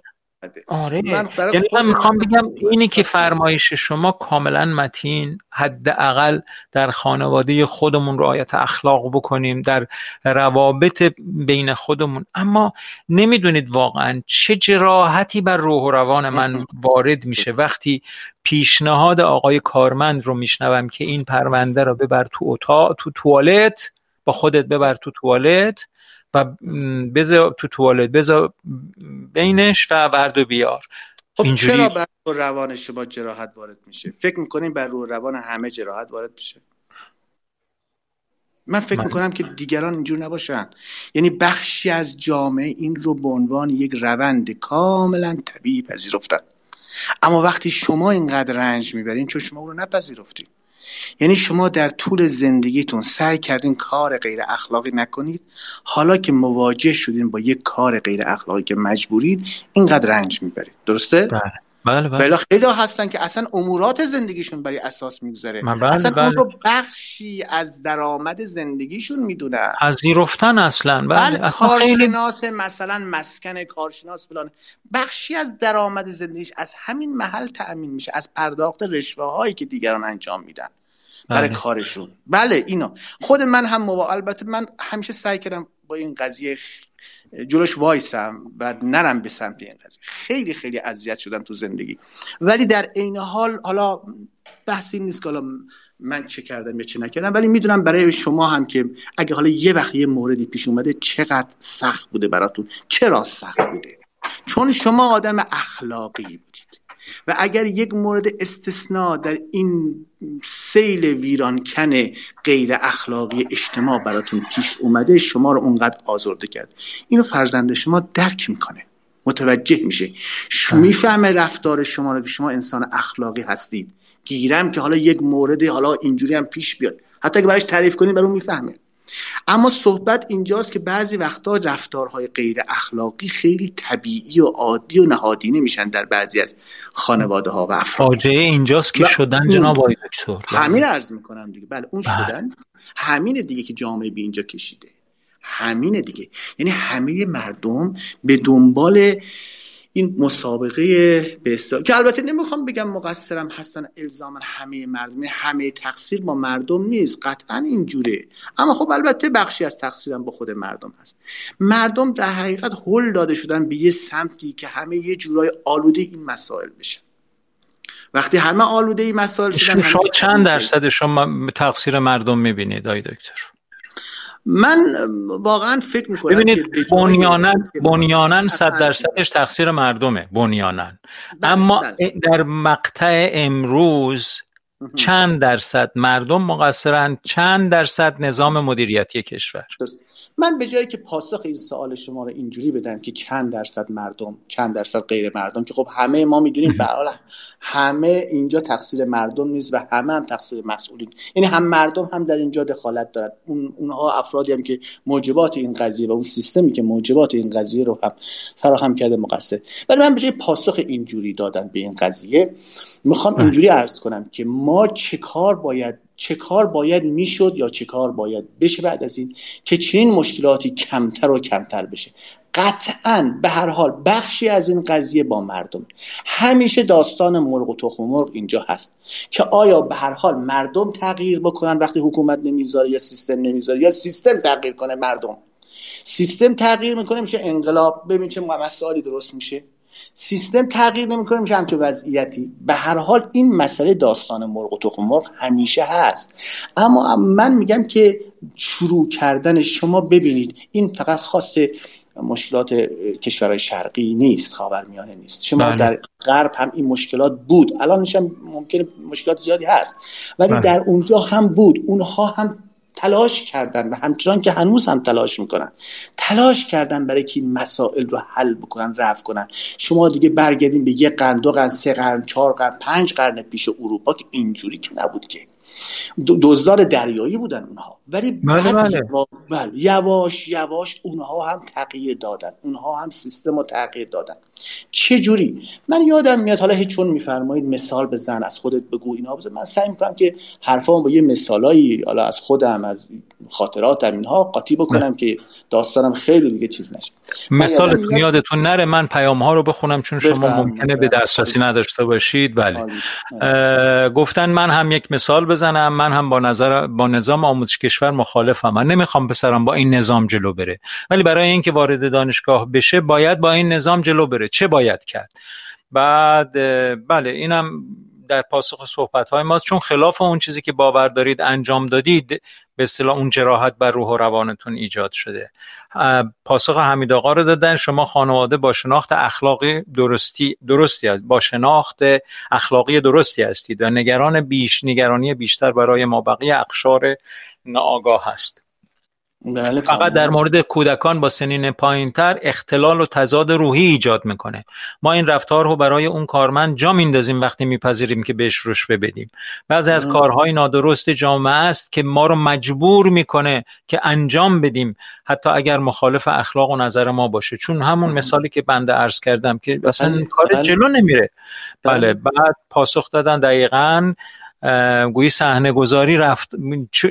آره. من یعنی من می‌خوام بگم اینی که. فرمایش شما کاملا متین حداقل در خانواده خودمون رعایت اخلاق بکنیم در روابط بین خودمون. اما نمی‌دونید واقعا چه جراحتی بر روح و روان من وارد میشه. وقتی پیشنهاد آقای کارمند رو میشنوم که این پرونده رو ببر تو اتاق تو توالت با خودت ببر تو توالت و بذار تو توالت بذار بینش و برد و بیار. خب اینجوری- چرا بر روح روان شما جراحت وارد میشه؟ فکر می‌کنین بر روح روان همه جراحت وارد میشه؟ من فکر من- می‌کنم که دیگران اینجور نباشن. یعنی بخشی از جامعه این رو به عنوان یک روند کاملا طبیعی پذیرفتن. اما وقتی شما اینقدر رنج می‌برین چون شما اون رو نپذیرفتین. یعنی شما در طول زندگیتون سعی کردین کار غیر اخلاقی نکنید. حالا که مواجه شدین با یک کار غیر اخلاقی که مجبورید اینقدر رنج می‌برید. درسته؟ بله. بله بله. بله خیلی ها هستن که اصلا امورات زندگیشون برای اساس می‌گذاره. بله، اصلا بله. اون رو بخشی از درآمد زندگیشون می‌دونن. پذیرفتن اصلا. بله, بله اصلا خیلی کارشناس مثلا مسکن کارشناس فلان. بخشی از درآمد زندگیش از همین محل تأمین میشه از پرداخت رشوه هایی که دیگران انجام میدن. برای بله. کارشون. بله اینا. خود من هم موا... البته من همیشه سعی کردم با این قضیه جلوش وایسم و نرم به سمت این قضیه. خیلی خیلی اذیت شدم تو زندگی. ولی در عین حال حالا بحث این نیست که حالا من چه کردم یا چه نکردم ولی می‌دونم برای شما هم که اگه حالا یه وقت یه موردی پیش اومده چقدر سخت بوده براتون. چرا سخت بوده؟ چون شما آدم اخلاقی بودید. و اگر یک مورد استثناء در این سیل ویرانکن غیر اخلاقی اجتماع براتون پیش اومده شما رو اونقدر آزرده کرد. اینو فرزند شما درک می‌کنه. متوجه میشه. ش- می‌فهمه رفتار شما رو که شما انسان اخلاقی هستید. گیرم که حالا یک مورد حالا اینجوری هم پیش بیاد. حتی که براش تعریف کنید برای اون می‌فهمه. اما صحبت اینجاست که بعضی وقتا رفتارهای غیر اخلاقی خیلی طبیعی و عادی و نهادینه میشن در بعضی از خانواده ها و افراد. فاجعه اینجاست که شدن جناب آقای دکتر. همین عرض می‌کنم دیگه. بله اون شدن همین دیگه که جامعه به اینجا کشیده. همین دیگه. یعنی همه مردم به دنبال این مسابقه به که البته نمی‌خوام بگم مقصرم هستن الزاما همه مردم یعنی همه تقصیر با مردم نیست قطعا اینجوره. اما خب البته بخشی از تقصیرم با خود مردم هست. مردم در حقیقت هل داده شدن به یه سمتی که همه یه جورای آلوده این مسائل بشن. وقتی همه آلوده این مسائل شدن شما چند درصد شما تقصیر مردم می‌بینید آقای دکتر؟ من واقعا فکر می‌کنم ببینید بنیانن بنیانن صد درصدش تقصیر مردمه بنیانن بله، اما بله. در مقطع امروز چند درصد مردم مقصرن چند درصد نظام مدیریتی کشور. من به جایی که پاسخ این سوال شما رو اینجوری بدم که چند درصد مردم چند درصد غیر مردم که خب همه ما می‌دونیم به همه اینجا تقصیر مردم نیست و همه هم تقصیر مسئولین. یعنی هم مردم هم در اینجا دخالت دارن. اون اونها افرادی هم که موجبات این قضیه و اون سیستمی که موجبات این قضیه رو هم فراهم کرده مقصر. ولی من به جای پاسخ اینجوری دادن به این قضیه می‌خوام اینجوری عرض کنم که ما چه کار باید چه کار باید می‌شد یا چه کار باید بشه بعد از این که چنین مشکلاتی کمتر و کمتر بشه. قطعا به هر حال بخشی از این قضیه با مردم. همیشه داستان مرغ و تخم مرغ اینجا هست که آیا به هر حال مردم تغییر بکنن وقتی حکومت نمی‌ذاره یا سیستم نمی‌ذاره یا سیستم تغییر کنه مردم؟ سیستم تغییر می‌کنه میشه انقلاب. ببین چه مسائلی درست میشه. سیستم تغییر نمی‌کنه میشه همچه وضعیتی. به هر حال این مسئله داستان مرغ و تخم مرغ همیشه هست. اما من میگم که شروع کردن شما ببینید این فقط خاص مشکلات کشورهای شرقی نیست خاورمیانه نیست. شما بله. در غرب هم این مشکلات بود. الان هم ممکنه مشکلات زیادی هست. ولی بله. در اونجا هم بود. اونها هم تلاش کردن و همچنان که هنوز هم تلاش می‌کنن. تلاش کردن برای که این مسائل رو حل بکنن رفع کنن. شما دیگه برگردین به یه قرن دو قرن سه قرن چهار قرن پنج قرن پیش اروپا که اینجوری که نبود که. دو- دزدان دریایی بودن اونها. ولی بله، بله. بله، یواش یواش اونها هم تغییر دادن. اونها هم سیستم رو تغییر دادن. چه جوری من یادم میاد حالا چون میفرمایید مثال بزن از خودت بگو اینا بزن. من سعی می‌کنم که حرفام با یه مثالایی حالا از خودم از خاطراتم اینها قاطی بکنم که داستانم خیلی دیگه چیز نشه. میاد- یادتون نره من پیام ها رو بخونم چون شما بفرمایید. ممکنه به دسترسی نداشته باشید. بله. اه، گفتن من هم یک مثال بزنم من هم با نظر با نظام آموزش کشور مخالفم. من نمی‌خوام پسرم با این نظام جلو بره. ولی برای اینکه وارد دانشگاه بشه باید با این نظام جلو بره. چه باید کرد. بعد بله اینم در پاسخ صحبت های ماست. چون خلاف اون چیزی که باور دارید انجام دادید به اصطلاح اون جراحت بر روح و روانتون ایجاد شده. پاسخ حمید آقا رو دادن. شما خانواده با شناخت اخلاقی درستی درستی هست. با شناخت اخلاقی درستی هستید و نگران بیش نگرانی بیشتر برای مابقی اقشار ناآگاه هست. بله فقط. در مورد کودکان با سنین پایینتر اختلال و تضاد روحی ایجاد می‌کنه ما این رفتار رو برای اون کارمند جا میندازیم وقتی میپذیریم که بهش رشوه بدیم بعضی از. کارهای نادرست جامعه است که ما رو مجبور می‌کنه که انجام بدیم حتی اگر مخالف اخلاق و نظر ما باشه چون همون مم. مثالی که بنده عرض کردم که اصلا بله، کار بله. جلو نمیره بله. بله بعد پاسخ دادن دقیقا گویی صحنه گذاری رفت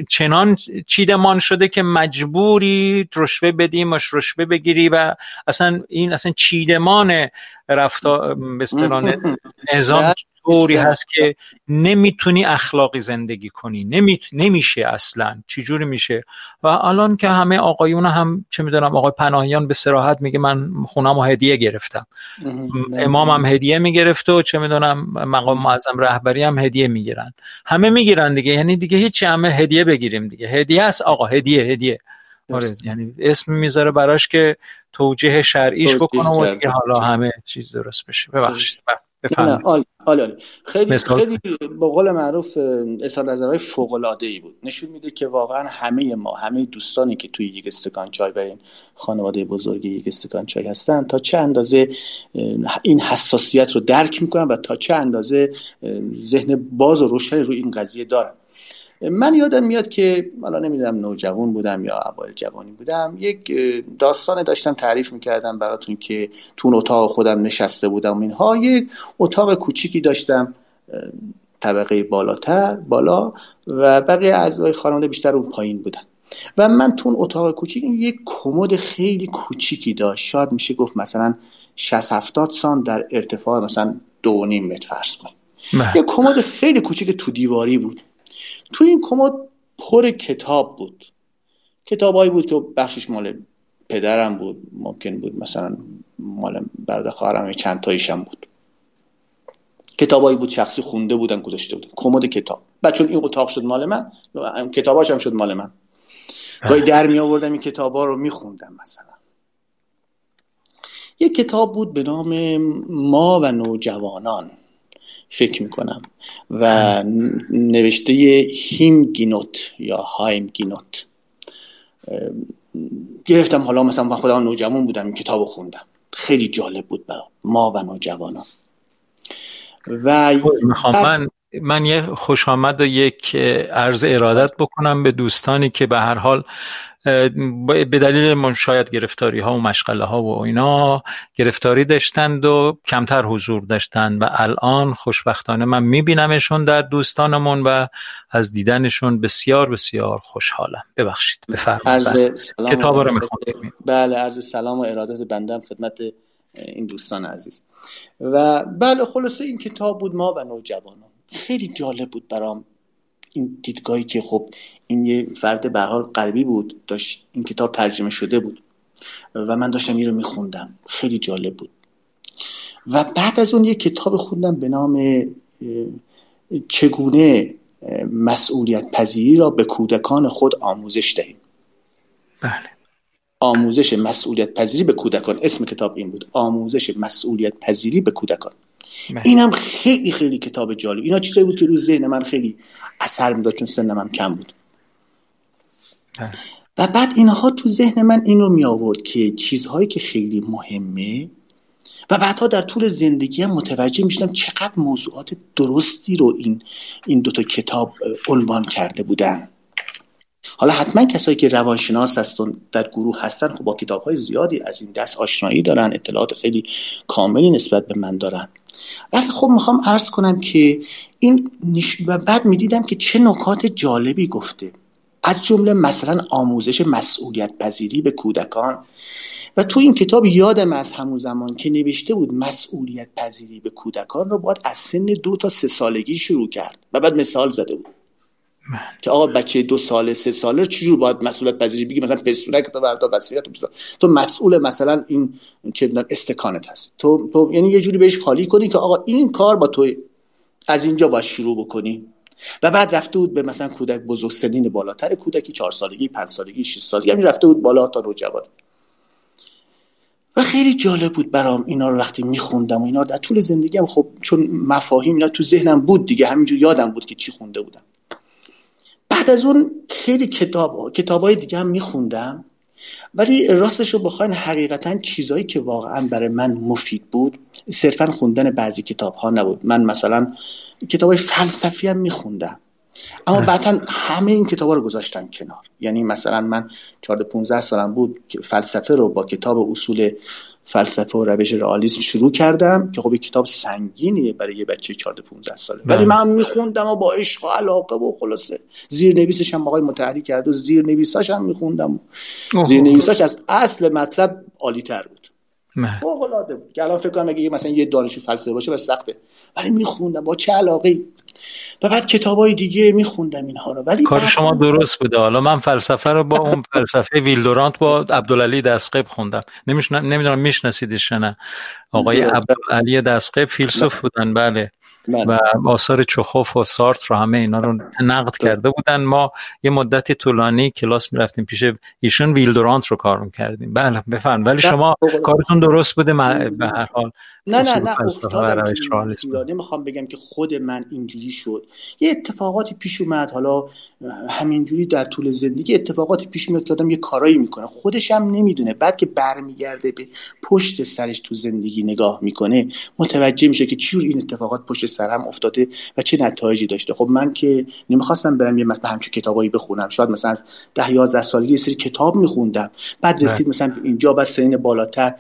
چنان چیدمان شده که مجبوری رشوه بدی ماش رشوه بگیری و اصلا این اصلا چیدمان رفتار به نظام. طوری. هست که نمی‌تونی اخلاقی زندگی کنی. نمی... نمیشه اصلا. چجوری میشه؟ و الان که همه آقایون هم چه می‌دونم آقای پناهیان به سراحت میگه من خونم هدیه گرفتم. امام هم هدیه می‌گرفته و چه می‌دونم مقام معظم رهبری هم هدیه می‌گیرن. همه می‌گیرن دیگه. یعنی دیگه هیچی همه هدیه بگیریم دیگه. هدیه است آقا هدیه هدیه. آره. یعنی اسم می‌ذاره براش که توجیه شرعیش بکنه و. دیگه حالا همه چیز درست بشه. ببخشید. نه. خیلی مثال. خیلی به قول معروف اظهار نظرهای فوق العاده ای بود نشون میده که واقعا همه ما همه دوستانی که توی یک استکان چای و این خانواده بزرگ یک استکان چای هستن تا چه اندازه این حساسیت رو درک می‌کنن و تا چه اندازه ذهن باز و روشنی روی این قضیه دارن من یادم میاد که حالا نمی‌دونم نوجوان بودم یا اول جوانی بودم یک داستان داشتم تعریف می‌کردم براتون که تو اتاق خودم نشسته بودم اینها. یک اتاق کوچیکی داشتم طبقه بالاتر بالا و بقیه اعضای خانواده بیشتر اون پایین بودن. و من تو اون اتاق کوچیک یک کمد خیلی کوچیکی داشت. شاید میشه گفت مثلا 60 70 سان در ارتفاع مثلا دو نیم متر فرض کن. یه کمد خیلی کوچیک تو دیواری بود. تو این کمد پر کتاب بود. کتابایی بود که بخشش مال پدرم بود ممکن بود مثلا مال برادر خواهرم چند تایشم بود. کتابایی بود شخصی خونده بودن گذاشته بودن. کمد کتاب. بعد چون این اتاق شد مال من کتاباش هم شد مال من. گاهی در می آوردم این کتابا رو میخوندم مثلا. یک کتاب بود به نام ما و نوجوانان. فکر می‌کنم. و نوشته هیم گینوت یا هایم گینوت گرفتم حالا مثلا من خودم نوجوان بودم این کتاب خوندم. خیلی جالب بود برام. ما و نوجوانان و من من یه خوش آمد و یک عرض ارادت بکنم به دوستانی که به هر حال به دلیل من شاید گرفتاری ها و مشغله ها و اینا گرفتاری داشتند و کمتر حضور داشتند و الان خوشبختانه من میبینمشون در دوستانمون و از دیدنشون بسیار بسیار خوشحالم. ببخشید. بفرمایید. کتاب رو بله عرض سلام و ارادت بندم خدمت این دوستان عزیز. و بله خلاصه این کتاب بود ما و نوجوانان. خیلی جالب بود برام این دیدگاهی که خب این یه فرد به حال غربی بود داشت این کتاب ترجمه شده بود و من داشتم این رو میخوندم. خیلی جالب بود. و بعد از اون یه کتاب خوندم به نام چگونه مسئولیت پذیری را به کودکان خود آموزش دهیم؟ بله. آموزش مسئولیت پذیری به کودکان. اسم کتاب این بود. آموزش مسئولیت پذیری به کودکان. اینم خیلی خیلی کتاب جالب. اینا چیزایی بود که روی ذهن من خیلی اثر می‌داد چون سنم هم کم بود. بله. و بعد اینها تو ذهن من این رو می آورد که چیزهایی که خیلی مهمه و بعدها در طول زندگی هم متوجه می‌شدم چقدر موضوعات درستی رو این این دوتا کتاب عنوان کرده بودن. حالا حتما کسایی که روانشناس هستن در گروه هستن خب با کتاب های زیادی از این دست آشنایی دارن اطلاعات خیلی کاملی نسبت به من دارن. ولی خب می‌خوام عرض کنم که این نش... و بعد می‌دیدم که چه نکات جالبی گفته. از جمله مثلا آموزش مسئولیت پذیری به کودکان. و تو این کتاب یادم از همون زمان که نوشته بود مسئولیت پذیری به کودکان رو باید از سن دو تا سه سالگی شروع کرد و بعد مثال زده بود. که آقا بچه دو ساله سه ساله چجور باید مسئولیت پذیری بگی؟ مثلا پستونک تو وردا وسیله تو تو مسئول مثلا این چه استکانت هست. تو, تو یعنی یه جوری بهش خالی کنی که آقا این کار با تو از اینجا باید شروع بکنی. و بعد رفته بود به مثلا کودک بزرگ سنین بالاتر کودکی چهار سالگی پنج سالگی 6 سالگی همین رفته بود بالا تا نوجوان. و خیلی جالب بود برام اینا رو وقتی میخوندم و اینا در طول زندگیم. خب چون مفاهیم اینا تو ذهنم بود دیگه همینجور یادم بود که چی خونده بودم. بعد از اون خیلی کتاب کتاب های دیگه هم میخوندم ولی راستش رو بخواین حقیقتا چیزایی که واقعا برای من مفید بود صرفا خوندن بعضی کتاب ها نبود. من مثلا کتاب های فلسفی هم میخوندم اما بعدا همه این کتاب رو گذاشتم کنار. یعنی مثلا من 14 15 سالم بود که فلسفه رو با کتاب اصول فلسفه و روش رئالیسم شروع کردم که خب کتاب سنگینیه برای یه بچه 14 15 ساله ولی بله. من میخوندم و با عشق و علاقه و خلاصه زیر نویسش هم آقای متحری کرد و زیر نویساش هم میخوندم زیر نویساش از اصل مطلب عالی تر بود. فوق العاده بود. که الان فکر کنم اگه مثلا یه دانشجو فلسفه باشه بس سخته. ولی میخوندم با چه علاقه و بعد کتاب های دیگه میخوندم اینها رو. ولی کار شما درست بوده. حالا من فلسفه رو با اون فلسفه ویلدورانت با عبدالعلی دستقیب خوندم. نمی‌دونم میشناسیدش نه. آقای عبدالعلی دستقیب فیلسوف بودن. بله. بله. و آثار چخوف و سارت رو همه اینا رو نقد کرده بودن. ما یه مدتی طولانی کلاس می‌رفتیم پیش ایشون ویلدورانت رو کار می‌کردیم. بله بفهم ولی شما کارتون درست بوده به هر حال. نه نه نه افتادم نمی‌خوام بگم که خود من اینجوری شد. یه اتفاقاتی پیش اومد حالا همینجوری در طول زندگی اتفاقاتی پیش میاد که آدم یه کارایی می‌کنه. خودش هم نمی‌دونه. بعد که برمیگرده به پشت سرش تو زندگی نگاه می‌کنه متوجه میشه که چجور این اتفاقات پشت سرم افتاده و چه نتایجی داشته. خب من که نمی‌خواستم برم یه مثلا همچون کتابایی بخونم. شاید مثلا از ده یازده سالگی یه سری کتاب میخوندم. بعد رسید مثلا اینجا بعد سنین بالاتر.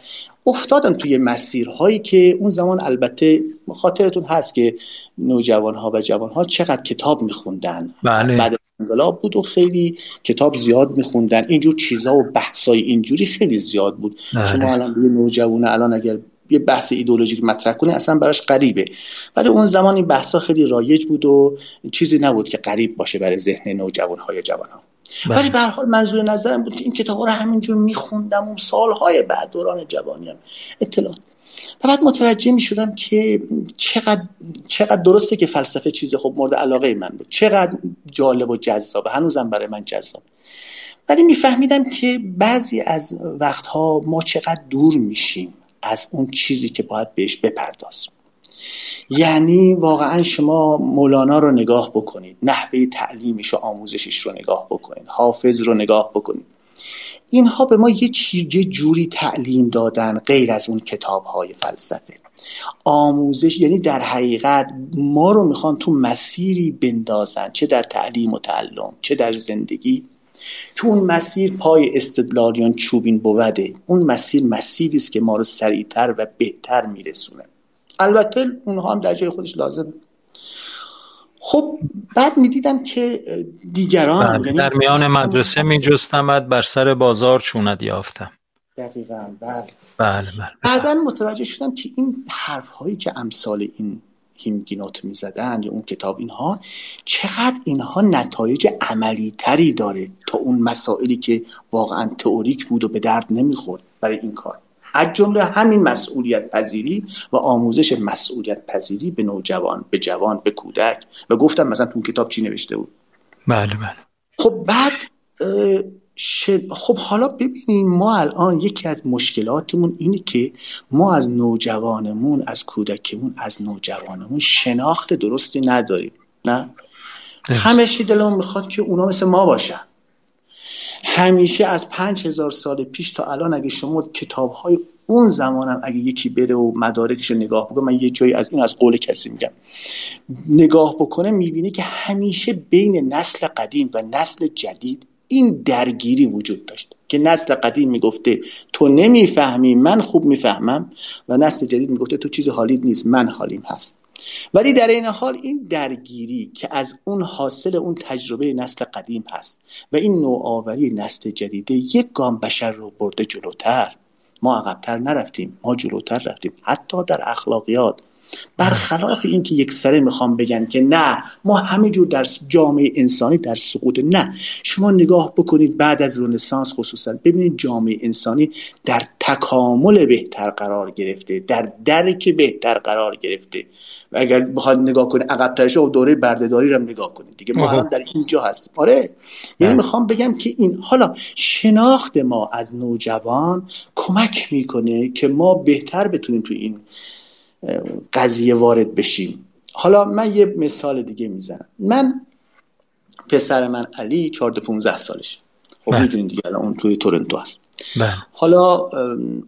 افتادم توی مسیرهایی که اون زمان البته خاطرتون هست که نوجوان ها و جوان ها چقدر کتاب میخوندن بله. بعد انقلاب بود و خیلی کتاب زیاد میخوندن اینجور چیزها و بحثای اینجوری خیلی زیاد بود بله. شما الان به نوجوانه الان اگر یه بحث ایدولوژیک مطرح کنه اصلا براش غریبه ولی اون زمان این بحثا خیلی رایج بود و چیزی نبود که غریب باشه برای ذهن نوجوان ها یا جوان ها بله. ولی به هر حال منظور نظرم بود که این کتاب رو همینجور میخوندم و سالهای بعد دوران جوانیم اطلاعات و بعد متوجه می شدم که چقدر, چقدر درسته که فلسفه چیز خب مورد علاقه من بود. چقدر جالب و جذابه هنوزم برای من جذاب. ولی میفهمیدم که بعضی از وقتها ما چقدر دور میشیم از اون چیزی که باید بهش بپردازیم. یعنی واقعا شما مولانا رو نگاه بکنید. نحوه تعلیمش و آموزشش رو نگاه بکنید. حافظ رو نگاه بکنید. اینها به ما یه چیز جوری تعلیم دادن غیر از اون کتاب های فلسفه. آموزش یعنی در حقیقت ما رو می‌خوان تو مسیری بندازن چه در تعلیم و تعلم چه در زندگی. که اون مسیر پای استدلالیان چوبین بوده. اون مسیر مسیری است که ما رو سریعتر و بهتر میرسونه. البته اونها هم در جای خودش لازمه. خب بعد می‌دیدم که دیگران بله. در میان مدرسه میجستمد بر سر بازار چوند یافتم. دقیقا بله. بله بله بعدا متوجه شدم که این حرف هایی که امثال این هیمگینوت می‌زدن یا اون کتاب اینها چقدر اینها نتایج عملی تری داره تا اون مسائلی که واقعا تئوریک بود و به درد نمی‌خورد برای این کار. از جمله همین مسئولیت پذیری و آموزش مسئولیت پذیری به نوجوان به جوان به کودک و گفتم مثلا تو کتاب چی نوشته بود؟ بله بله. خب بعد خب حالا ببینیم ما الان یکی از مشکلاتمون اینه که ما از نوجوانمون از کودکمون از نوجوانمون شناخت درستی نداریم نه؟ همیشه دلمون می‌خواد که اونا مثل ما باشن. همیشه از پنج هزار سال پیش تا الان اگه شما کتاب های اون زمانم اگه یکی بره و مدارکش رو نگاه بکنه من یه جایی از این از قول کسی میگم. نگاه بکنه می‌بینه که همیشه بین نسل قدیم و نسل جدید این درگیری وجود داشت که نسل قدیم می‌گفته تو نمی‌فهمی من خوب می‌فهمم. و نسل جدید می‌گفته تو چیز حالیت نیست من حالیم هست. ولی در این حال این درگیری که از اون حاصل اون تجربه نسل قدیم هست و این نوآوری نسل جدیده یک گام بشر رو برده جلوتر. ما عقبتر نرفتیم ما جلوتر رفتیم. حتی در اخلاقیات. برخلاف اینکه یک سره می‌خوام بگن که نه ما همه جور در جامعه انسانی در سقوط نه شما نگاه بکنید بعد از رنسانس خصوصا ببینید جامعه انسانی در تکامل بهتر قرار گرفته در درک بهتر قرار گرفته. و اگر بخواد نگاه کنید عقب و دوره بردهداری رو نگاه کنید دیگه ما الان در اینجا هستیم. آره. یعنی می‌خوام بگم که این حالا شناخت ما از نوجوان کمک می‌کنه که ما بهتر بتونیم تو این قضیه وارد بشیم. حالا من یه مثال دیگه می‌زنم. من پسر من علی 14 15 سالش خب می‌دونید دیگه الان اون توی تورنتو هست. بله. حالا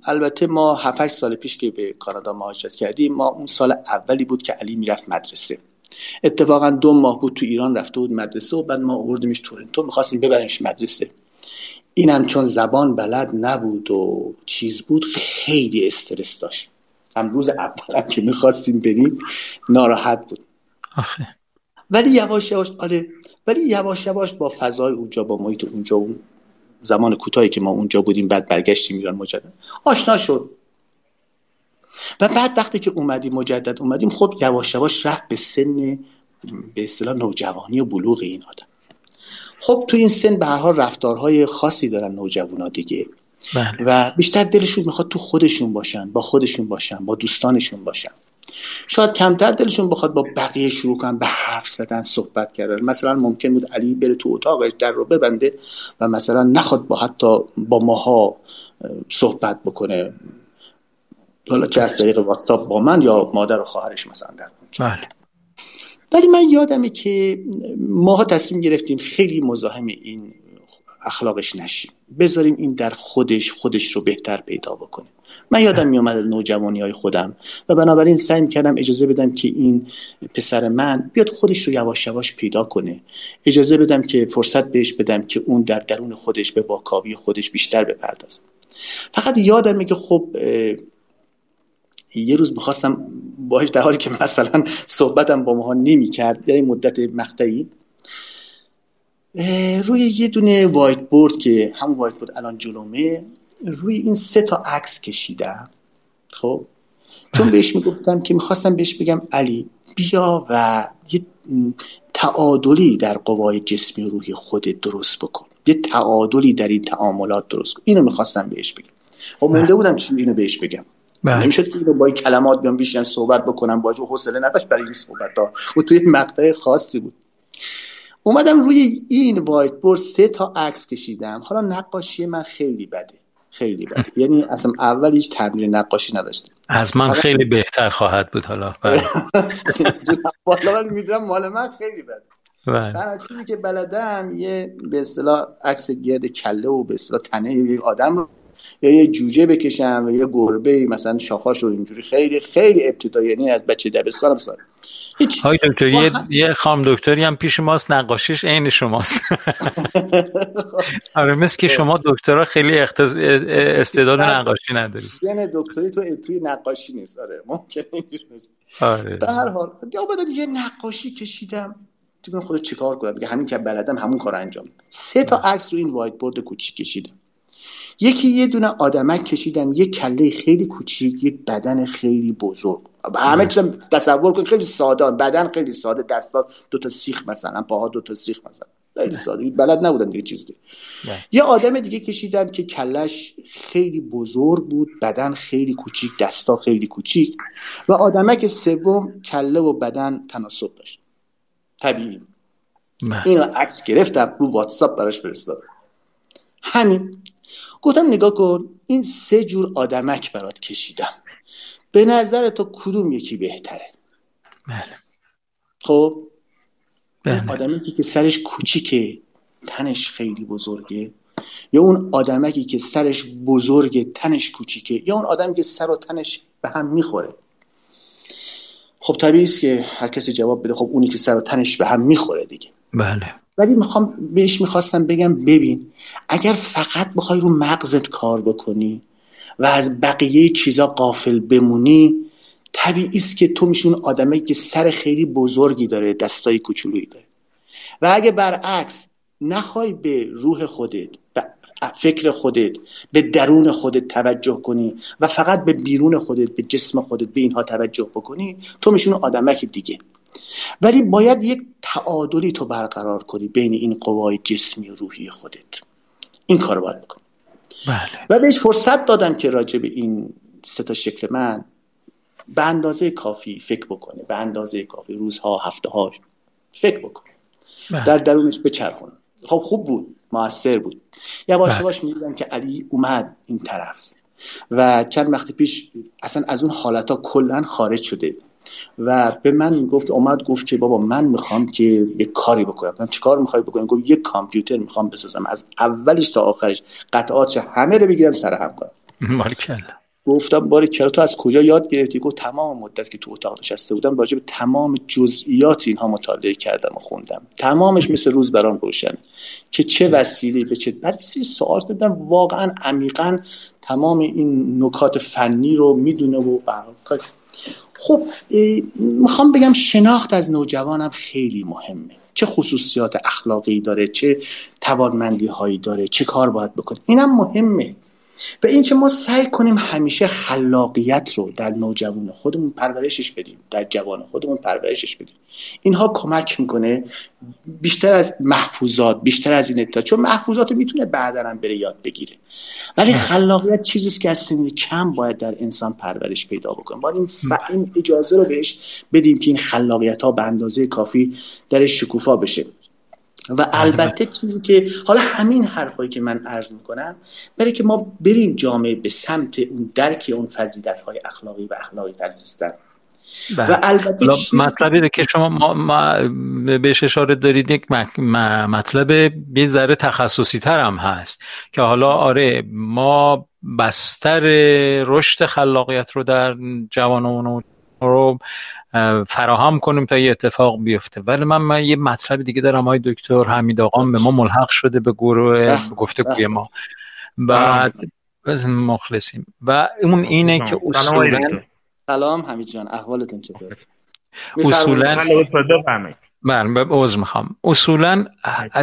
البته ما 7 سال پیش که به کانادا مهاجرت کردیم ما اون سال اولی بود که علی می‌رفت مدرسه اتفاقا دو ماه بود تو ایران رفته بود مدرسه و بعد ما آوردیمش تورنتو می‌خواستیم ببریمش مدرسه اینم چون زبان بلد نبود و چیز بود خیلی استرس داشت هم روز اولم که می‌خواستیم بریم ناراحت بود آخه. ولی یواش یواش آره ولی یواش یواش با فضای اونجا با محیط اونجا اون زمان کوتاهی که ما اونجا بودیم بعد برگشتیم ایران مجدد. آشنا شد. و بعد وقتی که اومدیم مجدد اومدیم خب یواش یواش رفت به سن به اصطلاح نوجوانی و بلوغ این آدم. خب تو این سن به هر حال رفتارهای خاصی دارن نوجوانا دیگه. بله. و بیشتر دلشون می‌خواد تو خودشون باشن با خودشون باشن با دوستانشون باشن. شاید کمتر دلشون بخواد با بقیه شروع کنن به حرف زدن صحبت کردن. مثلا ممکن بود علی بره تو اتاقش در رو ببنده و مثلا نخواد با حتی با ماها صحبت بکنه. حالا چه از طریق واتساپ با من یا مادر و خواهرش مثلا در بله. ولی من یادمه که ماها تصمیم گرفتیم خیلی مزاحم این اخلاقش نشیم. بذاریم این در خودش خودش رو بهتر پیدا بکنه. من یادم میومد نوجوانی های خودم و بنابراین سعی کردم اجازه بدم که این پسر من بیاد خودش رو یواش یواش پیدا کنه. اجازه بدم که فرصت بهش بدم که اون در درون خودش به واکاوی خودش بیشتر بپردازه. فقط یادمه که خب یه روز می‌خواستم باهاش در حالی که مثلا صحبتم با ماها نمی کرد در این مدت مقطعی روی یه دونه وایت بورد که همون وایت بورد الان جلومه روی این سه تا عکس کشیدم. خب؟ چون. بهش می‌گفتم که می‌خواستم بهش بگم علی بیا و یه تعادلی در قوای جسمی و روحی خودت درست بکن. یه تعادلی در این تعاملات درست کن. اینو می‌خواستم بهش بگم. خب مونده بله. بودم چی اینو بهش بگم. بله. نمی‌شد که اینو با کلمات بیام بیشتر صحبت بکنم با حوصله نداشت برای این صحبت ها و توی مقطع خاصی بود. اومدم روی این وایت بورد سه تا عکس کشیدم. حالا نقاشی من خیلی بده. خیلی بده یعنی اصلا اول هیچ تمرین نقاشی نداشتم از من خیلی بهتر خواهد بود حالا. حالا من می‌دونم مال من خیلی بده بله. تنها چیزی که بلدم یه به اصطلاح عکس گرد کله و به اصطلاح تنه یک آدم رو یا یه جوجه بکشم و یه گربه مثلا شاخاش رو اینجوری. خیلی خیلی ابتدایی یعنی از بچه دبستانم سال. هیچ های دکتر یه, یه خام دکتری هم پیش ماست نقاشیش عین شماست. آره مثل که شما دکترها خیلی اختز... استعداد نقاشی ندارید. یعنی دکتری تو توی نقاشی نیست. آره ممکنه آره. به هر حال یا بعد یه نقاشی کشیدم. دیگه خود چیکار کنم؟ دیگه همین که بلدم همون کار انجام سه تا عکس رو این وایت بورد کوچیک کشیدم. یکی یه دونه آدمک کشیدم. یه کله خیلی کوچیک یک بدن خیلی بزرگ. همه چیز تصور کن خیلی ساده بدن خیلی ساده دستا دو تا سیخ مثلا پاها دو تا سیخ مثلا. خیلی ساده بلد نبودن دیگه چیز دیگه یه آدم دیگه کشیدم که کلش خیلی بزرگ بود بدن خیلی کوچیک دستا خیلی کوچیک و آدمک سوم کله و بدن تناسب داشت. طبیعی اینو عکس گرفتم رو واتساپ براش فرستادم. همین گفتم نگاه کن این سه جور آدمک برات کشیدم. به نظر تو کدوم یکی بهتره؟ بله. خب؟ بله. آدمکی که سرش کوچیکه تنش خیلی بزرگه. یا اون آدمکی که سرش بزرگه تنش کوچیکه. یا اون آدمی که سر و تنش به هم می‌خوره. خب طبیعی است که هر کسی جواب بده خب اونی که سر و تنش به هم می‌خوره دیگه. بله. ولی می‌خوام بهش می‌خواستم بگم ببین اگر فقط بخوای رو مغزت کار بکنی و از بقیه چیزا قافل بمونی طبیعی است که تو میشون آدمه که سر خیلی بزرگی داره دستای کوچولویی داره. و اگه برعکس نخوای به روح خودت به فکر خودت به درون خودت توجه کنی و فقط به بیرون خودت به جسم خودت به اینها توجه بکنی تو میشون آدمک دیگه. ولی باید یک تعادلی تو برقرار کنی بین این قوای جسمی و روحی خودت. این کار باید بکنی بله. و بهش فرصت دادم که راجع به این سه تا شکل من به اندازه کافی فکر بکنه. به اندازه کافی روزها هفته ها فکر بکنه. بله. در درونش بچرخونه. خب خوب بود. موثر بود. یواش بله. یواش می‌دیدم که علی اومد این طرف. و چند وقت پیش اصلا از اون حالت ها کلا خارج شده. و به من گفت که اومد گفت که بابا من می‌خوام که یه کاری بکنم. من چه کار می‌خوای بکنم؟ گفت یک کامپیوتر می‌خوام بسازم. از اولش تا آخرش قطعات همه رو بگیرم سر هم کنم. گفتم باری چرا تو از کجا یاد گرفتی؟ گفت تمام مدت که تو اتاق نشسته بودم راجع به تمام جزئیات اینها مطالعه کردم و خوندم. تمامش مثل روز برام روشنه که چه وسیله به چه بعد سوال کردم. واقعا عمیقا تمام این نکات فنی رو می‌دونه و برای خب می‌خوام بگم شناخت از نوجوانم خیلی مهمه. چه خصوصیات اخلاقی داره چه توانمندی هایی داره چه کار باید بکنه. اینم مهمه. و اینکه ما سعی کنیم همیشه خلاقیت رو در نوجوان خودمون پرورشش بدیم در جوان خودمون پرورشش بدیم. اینها کمک می‌کنه بیشتر از محفوظات بیشتر از این اطلاع چون محفوظات رو می‌تونه بعدا بره یاد بگیره. ولی خلاقیت چیزیست که از سن کم باید در انسان پرورش پیدا بکنه. باید این, ف... این اجازه رو بهش بدیم که این خلاقیت ها به اندازه کافی درش شکوفا بشه. و بله، البته بله. چیزی که حالا همین حرفایی که من عرض می‌کنم برای که ما بریم جامعه به سمت اون درک اون فضیلت های اخلاقی و اخلاقی تر بله. و البته مطلبی که شما ما, ما بهش اشاره دارید یک مطلب یه ذره تخصصی تر هم هست که حالا آره ما بستر رشد خلاقیت رو در جوانان رو فراهم کنیم تا یه اتفاق بیفته. ولی من, من یه مطلب دیگه دارم های دکتر حمید آقام به ما ملحق شده به گروه گفته ما. بعد مخلصیم. و اون اینه که اصولا سلام حمید جان احوالتون چطور؟ اصولا بله به عوض می‌خوام. اصولا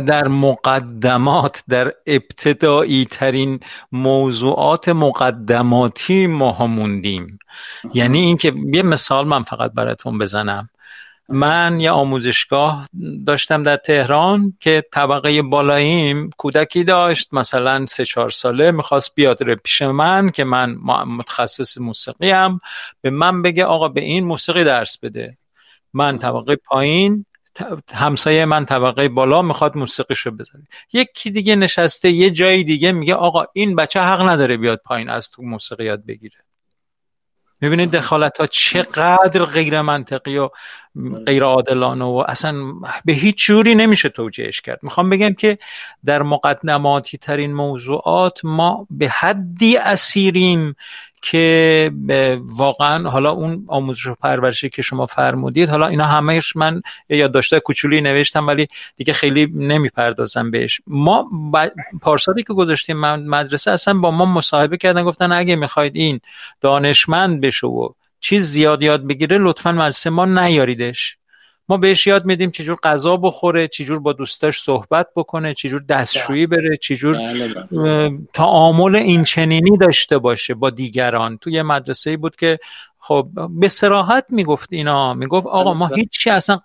در مقدمات در ابتدایی ترین موضوعات مقدماتی ما موندیم. یعنی اینکه یه مثال من فقط براتون بزنم. من یه آموزشگاه داشتم در تهران که طبقه بالاییم کودکی داشت مثلا سه چهار ساله می‌خواست بیاد پیش من که من متخصص موسیقی هم به من بگه آقا به این موسیقی درس بده. من طبقه پایین همسایه من طبقه بالا می‌خواد موسیقیشو بزنه یکی دیگه نشسته یه جایی دیگه میگه آقا این بچه حق نداره بیاد پایین از تو موسیقی یاد بگیره. می‌بینید دخالت ها چقدر غیر منطقی و غیر عادلانه و اصلا به هیچ جوری نمیشه توجیهش کرد. می‌خوام بگم که در مقدماتی ترین موضوعات ما به حدی اسیریم که واقعا حالا اون آموزش و پرورشی که شما فرمودید حالا اینا همهش من یادداشت‌های کوچولی نوشتم ولی دیگه خیلی نمی‌پردازم بهش. ما پارسالی که گذاشتیم مدرسه اصلا با ما مصاحبه کردن گفتن اگه می‌خواید این دانشمند بشه و چیز زیاد یاد بگیره لطفا مدرسه ما نیاریدش. ما بهش یاد میدیم چجور غذا بخوره چجور با دوستاش صحبت بکنه چجور دستشویی بله. بره چجور بله، بله. تعامل این چنینی داشته باشه با دیگران. تو یه مدرسه بود که خب به سراحت می‌گفت اینا می‌گفت آقا ما هیچی اصلا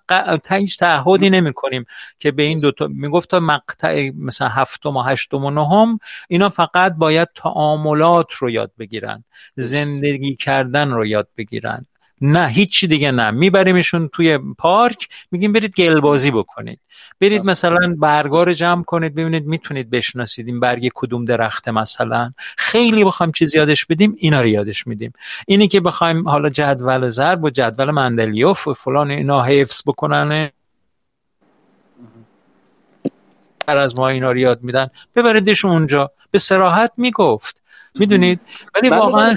هیچ تعهدی نمی کنیم که به این دوتا می‌گفت تا مقطع مثلا هفتم و هشتم و نهم اینا فقط باید تعاملات رو یاد بگیرن زندگی کردن رو یاد بگیرن. نه هیچی دیگه نه. میبریمشون توی پارک میگیم برید گلبازی بکنید. برید مثلا برگار جمع کنید ببینید می‌تونید بشناسید این برگ کدوم درخته مثلا. خیلی بخوایم چیز یادش بدیم اینا رو یادش میدیم. اینی که بخوایم حالا جدول ضرب و جدول مندلیوف و فلان اینا حفظ بکنن. هر از ما اینا رو یاد میدن. ببریدش اونجا. به سراحت می‌گفت. می‌دونید؟ ولی بله، واقعا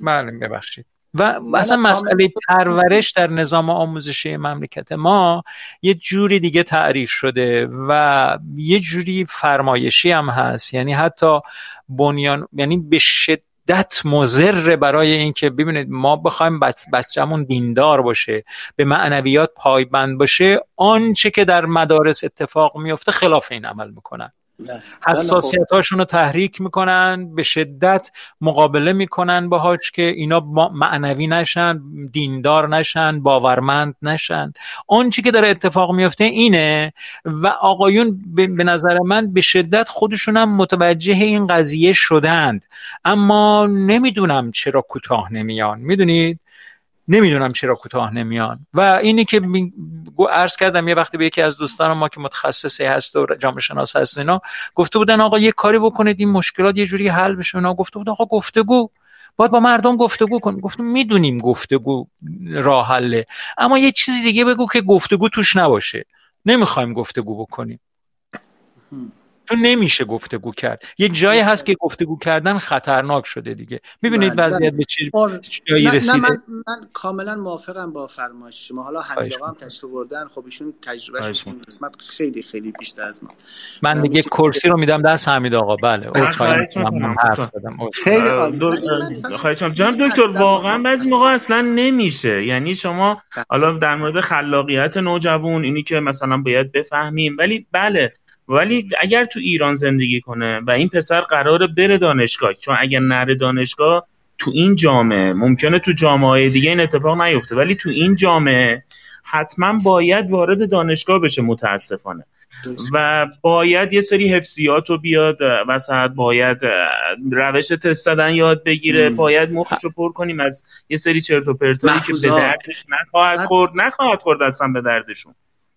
بله, بله، ببخشید. و اصلا مسئله پرورش در نظام آموزشی مملکت ما یه جوری دیگه تعریف شده و یه جوری فرمایشی هم هست. یعنی حتی بنیان یعنی به شدت مضر برای اینکه ببینید ما بخوایم بچه‌مون دیندار باشه به معنویات پایبند باشه آنچه که در مدارس اتفاق میفته خلاف این عمل می‌کنن. حساسیت هاشون رو تحریک می‌کنن به شدت مقابله می‌کنن باهاش که اینا معنوی نشن دیندار نشن باورمند نشن. آنچه که داره اتفاق میفته اینه و آقایون به نظر من به شدت خودشون هم متوجه این قضیه شدند. اما نمی‌دونم چرا کوتاه نمیان. می‌دونید؟ نمی‌دونم چرا کوتاه نمیان. و اینی که عرض کردم یه وقتی به یکی از دوستان ما که متخصصی هست و جامعه شناس هست اینا گفته بودن آقا یه کاری بکنید این مشکلات یه جوری حل بشه. اینا گفته بودن آقا گفتگو باید با مردم گفتگو کن گفتم می‌دونیم گفتگو راه حله. اما یه چیزی دیگه بگو که گفتگو توش نباشه. نمی‌خوایم گفتگو بکنیم. تو نمیشه گفتگو کرد. یه جایی هست که گفتگو کردن خطرناک شده دیگه. می‌بینید بله، وضعیت به چی جایی رسیده؟ من, من کاملا موافقم با فرمایش شما. حالا حمید هم تشریف بردن خب ایشون تجربهش این قسمت خیلی خیلی بیشتر از ما. من دیگه کرسی رو میدم دست حمید آقا. بله خیلی خواهشم جان دکتر واقعا بعضی موقع اصلا نمیشه. یعنی شما بله. حالا در مورد خلاقیت نوجوان اینی که مثلا باید بفهمیم. ولی بله ولی اگر تو ایران زندگی کنه و این پسر قراره بره دانشگاه چون اگر نره دانشگاه تو این جامعه ممکنه تو جامعه دیگه این اتفاق نیفته. ولی تو این جامعه حتما باید وارد دانشگاه بشه متاسفانه. و باید یه سری حفظیات رو بیاد وسط باید روش تست دادن یاد بگیره. باید مخشو پر کنیم از یه سری چرت و پرتایی که به دردش نخواهد خورد. نخواهد خورد اصلا به دردشون.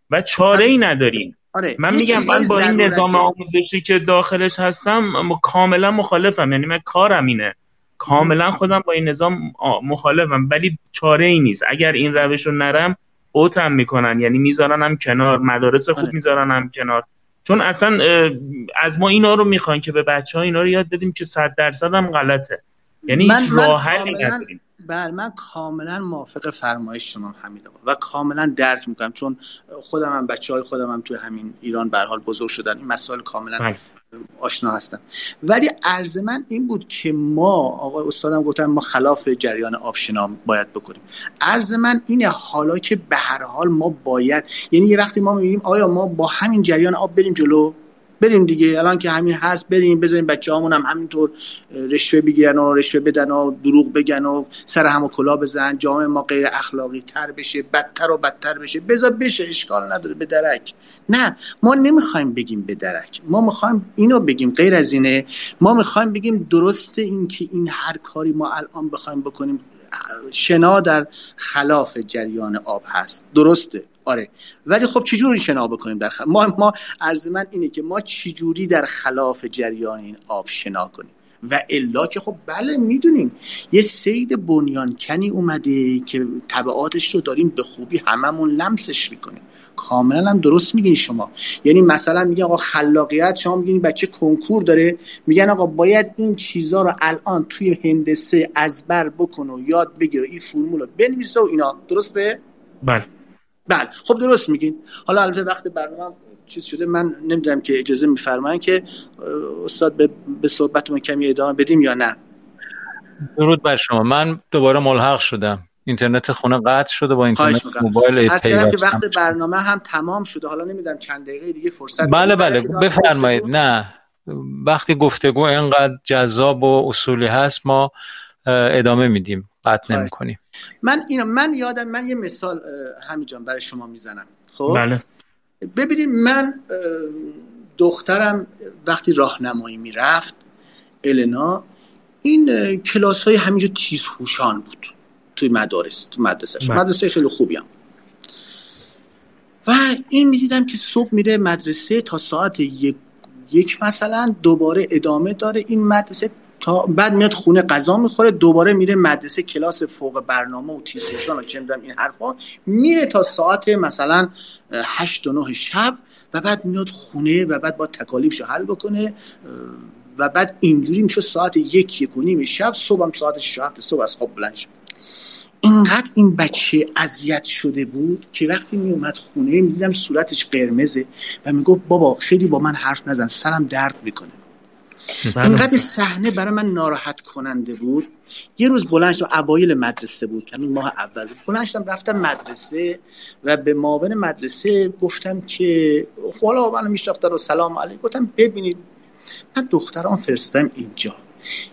و چاره ای نداریم. آره من میگم من با این نظام آموزشی که داخلش هستم کاملا مخالفم. یعنی من کارم اینه. کاملا خودم با این نظام مخالفم. ولی چاره ای نیست. اگر این روش رو نرم اوتم می‌کنن. یعنی میذارنم کنار. مدارس خوب آره. میذارنم کنار. چون اصلا از ما اینا رو می‌خواین که به بچه ها اینا رو یاد بدیم که صد درصد هم غلطه. یعنی من هیچ من نداریم بله من کاملا موافق فرمایش شما حمید آقا. و کاملا درک می‌کنم چون خودم هم بچه های خودم هم توی همین ایران به حال بزرگ شدن. این مسائل کاملا بله. آشنا هستم ولی عرض من این بود که ما آقای استادم گفتن ما خلاف جریان آبشنا باید بکنیم. عرض من اینه حالا که به هر حال ما باید یعنی یه وقتی ما می‌بینیم آیا ما با همین جریان آب بریم جلو؟ بریم دیگه. الان که همین هست بریم بذاریم بچه هم همینطور رشوه بگیرن و رشوه بدن و دروغ بگن و سر هم و کلا بزنن. جامعه ما غیر اخلاقی تر بشه بدتر و بدتر بشه. بذار بشه اشکال نداره. به درک. نه ما نمی‌خوایم بگیم به درک. ما می‌خوایم اینو بگیم غیر از اینه. ما می‌خوایم بگیم درسته این که این هر کاری ما الان بخوایم بکنیم. شنا در خلاف جریان آب هست. درسته. آره. ولی خب چجوری شنا بکنیم در خلاف ما ما عرض من اینه که ما چجوری در خلاف جریان این آب شنا کنیم؟ و الا که خب بله می‌دونیم. یه سید بنیانکنی اومده که طبعاتش رو داریم به خوبی هممون لمسش می‌کنیم. کاملا هم درست میگین شما. یعنی مثلا میگن آقا خلاقیت شما میگین بچه کنکور داره. میگن آقا باید این چیزا رو الان توی هندسه ازبر بکن و یاد بگیره این فرمول رو بنویسه و اینا. درسته؟ بله. بله. خب درست میگین. حالا البته وقت برنامه چیز شده. من نمی‌دونم که اجازه میفرمایید که استاد به, به صحبتمون کمی ادامه بدیم یا نه. درود بر شما. من دوباره ملحق شدم. اینترنت خونه قطع شده با اینترنت موبایل عرض کردم که. وقت برنامه هم تمام شده. حالا نمی‌دونم چند دقیقه دیگه فرصت بله. بله. بفرمایید. نه. وقتی گفتگو اینقدر جذاب و اصولی هست ما ادامه میدیم. قطع خواهش. نمی کنیم من اینو من یادم من یه مثال اه، همین جان برای شما می‌زنم خب بله ببینید من دخترم وقتی راهنمایی می‌رفت النا این کلاس های همینجا تیزهوشان بود توی مدارس تو مدرسه بله. مدرسه خیلی خوبی هم. و این می‌دیدم که صبح میره مدرسه تا ساعت یک, یک مثلا دوباره ادامه داره این مدرسه تا بعد میاد خونه غذا می‌خوره دوباره میره مدرسه کلاس فوق برنامه و تیزهوشان و چه می‌دونم این حرفا میره تا ساعت مثلا هشت و نه شب و بعد میاد خونه و بعد با تکالیفش حل بکنه و بعد اینجوری میشه ساعت یک یک و نیم شب صبح هم ساعت شش هفت صبح از خواب بلند شد. اینقدر این بچه اذیت شده بود که وقتی می اومد خونه می‌دیدم صورتش قرمزه و می‌گفت بابا خیلی با من حرف نزن سرم درد می‌کنه بله. اینقدر صحنه برای من ناراحت کننده بود. یه روز بلند شدم اوایل مدرسه بود همین ماه اول. بلند شدم رفتم مدرسه و به معاون مدرسه گفتم که خب حالا منو میشناخته رو سلام علیکم. گفتم ببینید من دخترام فرستادم اینجا.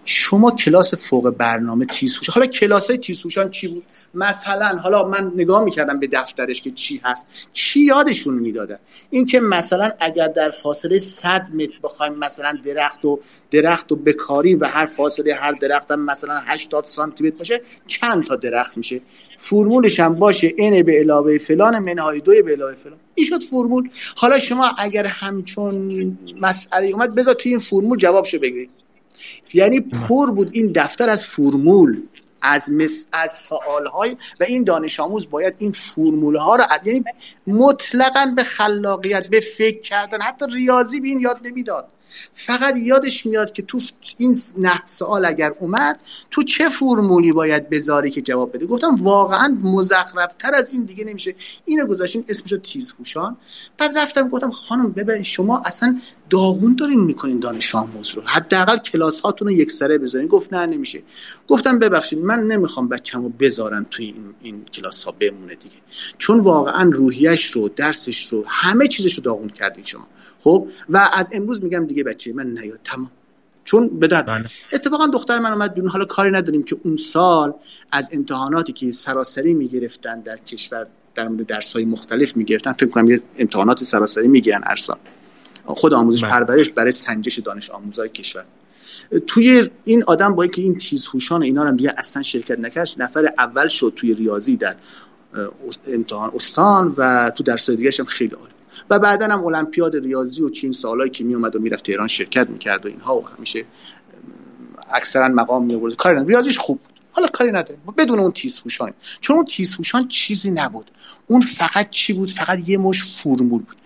شما کلاس فوق برنامه تیزهوش حالا کلاس های تیزهوشان چی بود؟ مثلا حالا من نگاه می‌کردم به دفترش که چی هست چی یادشون می‌دادن اینکه مثلا اگر در فاصله 100 متر بخوایم مثلا درخت و درخت و بکاریم و هر فاصله هر درخت هم مثلا 80 سانتی متر باشه چند تا درخت میشه؟ فرمولش هم باشه n به علاوه فلان منهای دو به علاوه فلان. این شد فرمول. حالا شما اگر همچون مسئله اومد بذار توی این فرمول جوابشو بگیرید یعنی پر بود این دفتر از فرمول از مس... از سوالهای و این دانش آموز باید این فرمول ها رو یعنی مطلقا به خلاقیت به فکر کردن حتی ریاضی به این یاد نمی‌داد. فقط یادش میاد که تو این نه سوال اگر اومد تو چه فرمولی باید بذاری که جواب بده؟ گفتم واقعا مزخرف تر از این دیگه نمیشه. اینو گذاشتیم اسمشو تیزهوشان. بعد رفتم گفتم خانم ببین شما اصلا داغون دارین می‌کنین دانش آموز رو. حداقل کلاس هاتون رو یک سره بذارین. گفت نه نمیشه. گفتم ببخشید من نمی‌خوام بچه‌مو بذارم توی این, این کلاس ها بمونه دیگه. چون واقعا روحیش رو درسش رو همه چیزش رو داغون کردین شما. خب؟ و از امروز میگم دیگه بچه من نیاد. تمام. چون به درد بله. اتفاقا دختر من اومد بیرون. حالا کاری نداریم که اون سال از امتحاناتی که سراسری می‌گرفتن در کشور در مورد درس های مختلف می‌گرفتن فکر کنم یه امتحانات سراسری می‌گیرن هر سال. خود آموزش بله. پرورش برای سنجش دانش آموزای کشور. توی این آدم با که این تیزهوشان اینا هم دیگه اصلا شرکت نکرد نفر اول شد توی ریاضی در امتحان استان و تو درس دیگه هم خیلی عالی. و بعدا هم المپیاد ریاضی و چین سالایی که می اومد و می‌رفت تهران شرکت می‌کرد و اینها و همیشه اکثرا مقام می آورد کاری. ریاضیش خوب بود. حالا کاری نداریم. بدون اون تیزهوشان. چون اون تیزهوشان چیزی نبود. اون فقط چی بود؟ فقط یه مش فرمول بود.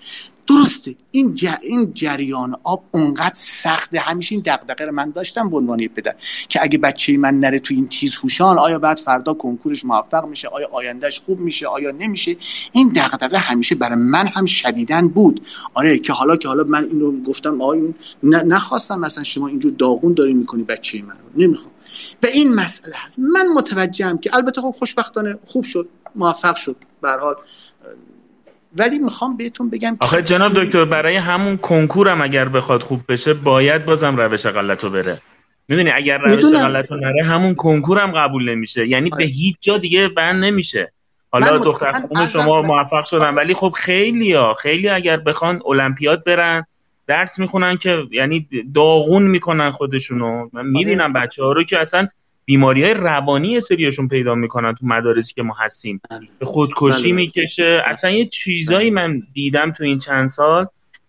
درسته. این, این جریان آب اونقدر سخته. همیشه این دقدقه رو من داشتم به عنوان پدر که اگه بچه من نره تو این تیز هوشان آیا بعد فردا کنکورش موفق میشه؟ آیا آیندهش خوب میشه؟ آیا نمیشه؟ این دقدقه همیشه برای من هم شدیدن بود. آره که حالا که حالا من اینو گفتم آقای نخواستم مثلا شما اینجور داغون داری می‌کنی بچه من رو. نمی‌خوام. و این مسئله هست. من متوجهم که البته خب خوشبختانه خوب شد موفق شد. به حال ولی می‌خوام بهتون بگم آخه جناب دکتر برای همون کنکورم اگر بخواد خوب بشه باید بازم روش غلطو بره. می‌دونی اگر روش غلطو نره همون کنکورم قبول نمیشه. یعنی به آره. هیچ جا دیگه بند نمیشه. حالا دختر شما موفق شدن ولی خب خیلی ها خیلی اگر بخوان المپیاد برن درس می‌خونن که یعنی داغون می‌کنن خودشونو. من می‌بینم آره. بچه ها رو که اصلا بیماری های روانی سریشون پیدا می‌کنن تو مدارسی که ما هستیم. بله. به خودکشی بله. می‌کشه. اصلا یه چیزایی من دیدم تو این چند سال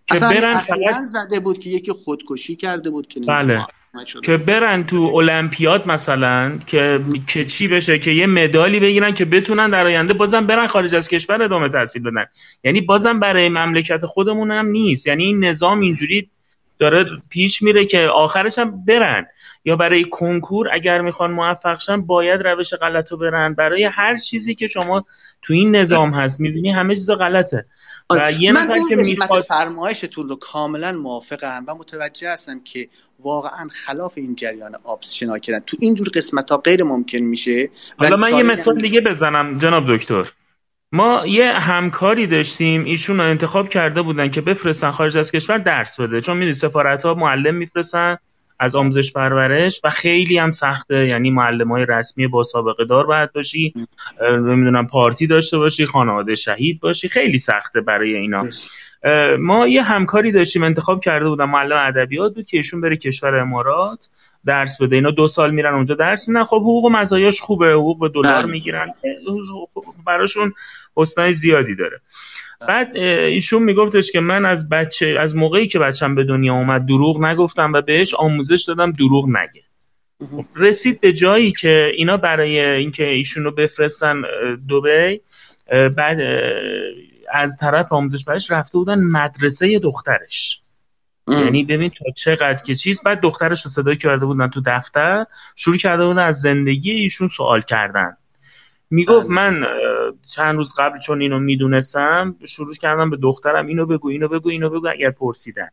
که برن فقط زده بود که یکی خودکشی کرده بود که بله. که برن تو المپیاد مثلا که که چی بشه که یه مدالی بگیرن که بتونن در آینده بازم برن خارج از کشور ادامه تحصیل بدن. یعنی بازم برای مملکت خودمون هم نیست. یعنی این نظام اینجوری داره پیش میره که آخرش هم برن. یا برای کنکور اگر می‌خوان موفق شن باید روش غلط رو برن. برای هر چیزی که شما تو این نظام هست می‌بینی همه چیز غلطه. و آره. یه من این که قسمت می‌خواد... فرمایشتون رو کاملا موافقم و متوجه هستم که واقعا خلاف این جریان آبس شنا کردن تو اینجور قسمت ها غیر ممکن میشه حالا من یه مثال دیگه بزنم جناب دکتر. ما یه همکاری داشتیم ایشون رو انتخاب کرده بودن که بفرستن خارج از کشور درس بده. چون می‌دونی سفارت ها معلم میفرستن از آموزش پرورش و خیلی هم سخته. یعنی معلم های رسمی با سابقه دار باید باشی نمی‌دونم پارتی داشته باشی خانواده شهید باشی. خیلی سخته برای اینا. ما یه همکاری داشتیم انتخاب کرده بودم معلم ادبیات بود که ایشون بره کشور امارات درس بده. اینا دو سال میرن اونجا درس میدن. خب حقوق و مزایاش خوبه. حقوق به دلار بله. می‌گیرن. براشون حسنای زیادی داره. بعد ایشون میگفتش که من از بچه از موقعی که بچم به دنیا اومد دروغ نگفتم و بهش آموزش دادم دروغ نگه. رسید به جایی که اینا برای اینکه ایشون رو بفرستن دبی بعد از طرف آموزش برش رفته بودن مدرسه دخترش. یعنی ببین تا چقدر که چیز. بعد دخترش رو صدا کرده بودن تو دفتر شروع کرده بودن از زندگی ایشون سوال کردن. می‌گفت بله. من چند روز قبل چون اینو می‌دونستم شروع کردم به دخترم اینو بگو اینو بگو اینو بگو اگر پرسیدن.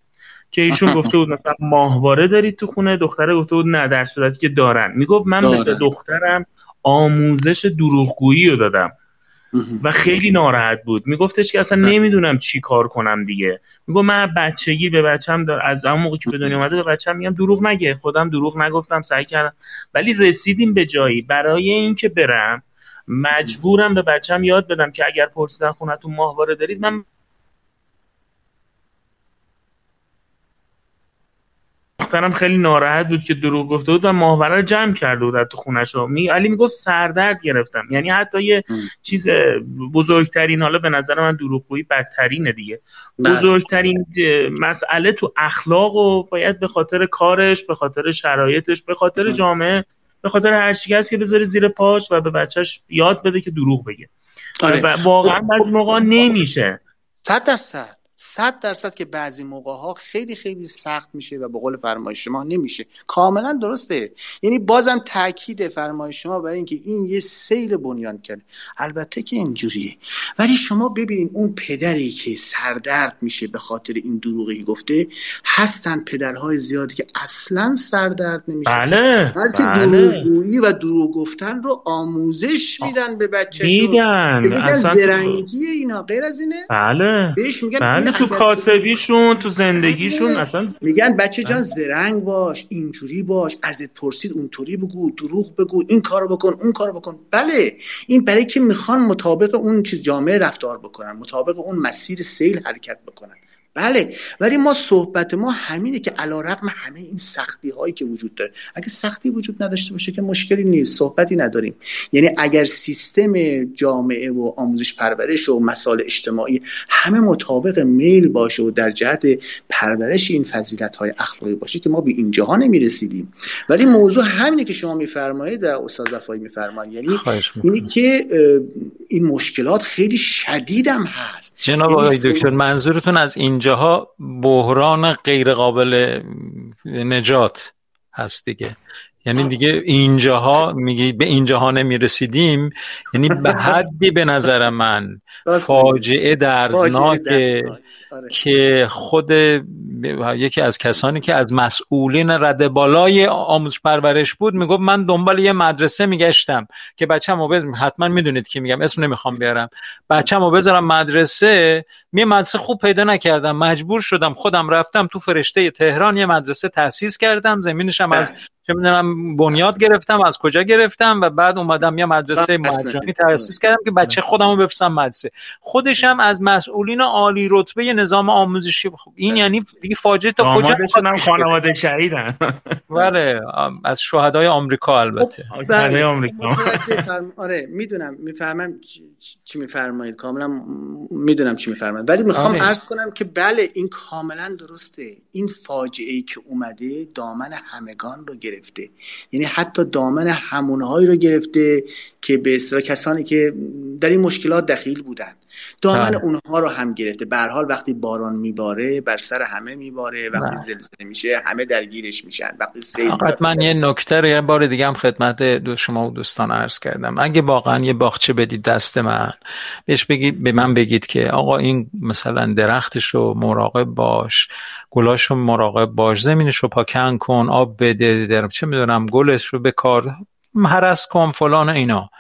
که ایشون گفته بود مثلا ماهواره دارید تو خونه دختره گفته بود نه در صورتی که دارن. می‌گفت من به دخترم آموزش دروغگویی رو دادم. و خیلی ناراحت بود. میگفتش که اصلا نمی‌دونم چی کار کنم دیگه. میگو من بچگی به بچم دار... از اون موقع که به دنیا اومده به بچم میگم دروغ نگه خودم دروغ نگفتم سعی کردم. ولی رسیدیم به جایی. برای اینکه برم مجبورم به بچم یاد بدم که اگر پرسیدن خونتون ماهواره دارید من دخترم خیلی ناراحت بود که دروغ گفته بود و ماهواره رو جمع کرده بود تو خونش رو می علی می‌گفت سردرد گرفتم. یعنی حتی یه چیز بزرگترین حالا به نظر من دروغگویی بدترینه دیگه. بله. بزرگترین مسئله تو اخلاق و باید به خاطر کارش به خاطر شرایطش به خاطر جامعه به خاطر هر چیزی هست که بذاره زیر پاش و به بچهش یاد بده که دروغ بگه. آره. و واقعا بعضی موقع نمیشه. صد درصد. صد درصد که بعضی موقع ها خیلی خیلی سخت میشه و به قول فرمایش شما نمیشه. کاملا درسته. یعنی بازم تاکید فرمایش شما برای اینکه این یه سیل بنیان کرده. البته که اینجوریه. ولی شما ببینید اون پدری که سردرد میشه به خاطر این دروغی گفته هستن پدرهای زیادی که اصلا سردرد نمیشه. بله بلکه بله. دروغگویی و دروغ گفتن رو آموزش میدن به بچه میدن. زرنگی اینا. غیر از اینه؟ بله. بهش میگن بله. تو کاسبیشون تو زندگیشون اصلا میگن بچه جان زرنگ باش اینجوری باش ازت پرسید اونطوری بگو دروغ بگو این کارو بکن اون کارو بکن. بله این برای که می‌خوان مطابق اون چیز جامعه رفتار بکنن مطابق اون مسیر سیل حرکت بکنن. بله ولی ما صحبت ما همینه که علا رقم همه این سختی هایی که وجود داره. اگه سختی وجود نداشته باشه که مشکلی نیست صحبتی نداریم. یعنی اگر سیستم جامعه و آموزش پرورش و مسائل اجتماعی همه مطابق میل باشه و در جهت پرورش این فضیلت های اخلاقی باشه که ما به اینجاها نمی‌رسیدیم. ولی موضوع همینه که شما میفرمایید در استاد وفایی میفرمایید یعنی اینی که این مشکلات خیلی شدیدم هست. جناب یعنی آقای دکتر منظورتون از اینجاها بحران غیر قابل نجات هست دیگه. یعنی دیگه اینجاها میگی به اینجاها نمی‌رسیدیم یعنی به حدی به نظر من فاجعه دردناکه آره. که خود یکی از کسانی که از مسئولین رده بالای آموزش پرورش بود می‌گفت من دنبال یه مدرسه میگشتم که بچه‌مو بذارم حتما می‌دونید که میگم اسم نمی‌خوام بیارم. بچه‌مو بذارم مدرسه می مدرسه خوب پیدا نکردم مجبور شدم خودم رفتم تو فرشته تهران یه مدرسه تأسیس کردم زمینشم از چه می‌دونم بنیاد گرفتم از کجا گرفتم و بعد اومدم یه مدرسه مجانی تأسیس کردم که بچه خودمو بفرستم مدرسه. خودشم از مسئولین عالی رتبه نظام آموزشی خب این یعنی دیگه فاجعه تا کجا هم خانواده شهیدن. بله از شهدای آمریکا البته. خب، بله. آمریکا. آره می‌دونم می‌فهمم چی میفرمایید. کاملا می‌دونم چی میفرمایید. ولی می‌خوام عرض کنم که بله این کاملا درسته. این فاجعه ای که اومده دامن همگان رو گرفته. یعنی حتی دامن همونهایی رو گرفته که به اصطلاح کسانی که در این مشکلات دخیل بودن. دامن بله. اونها رو هم گرفته. به حال وقتی باران میباره بر سر همه میباره. وقتی بله. زلزله میشه همه درگیرش میشن. وقتی سیل من یه نکته یه بار دیگه هم خدمت دو شما و دوستان عرض کردم. اگه واقعا یه باغچه بدید دست من بهش بگید به من بگید که آقا این مثلا درختش رو مراقب باش. گلاش رو مراقب باش زمینش رو پاکن کن آب بده در چه می‌دونم گلش رو به کار هرس کن فلان اینا.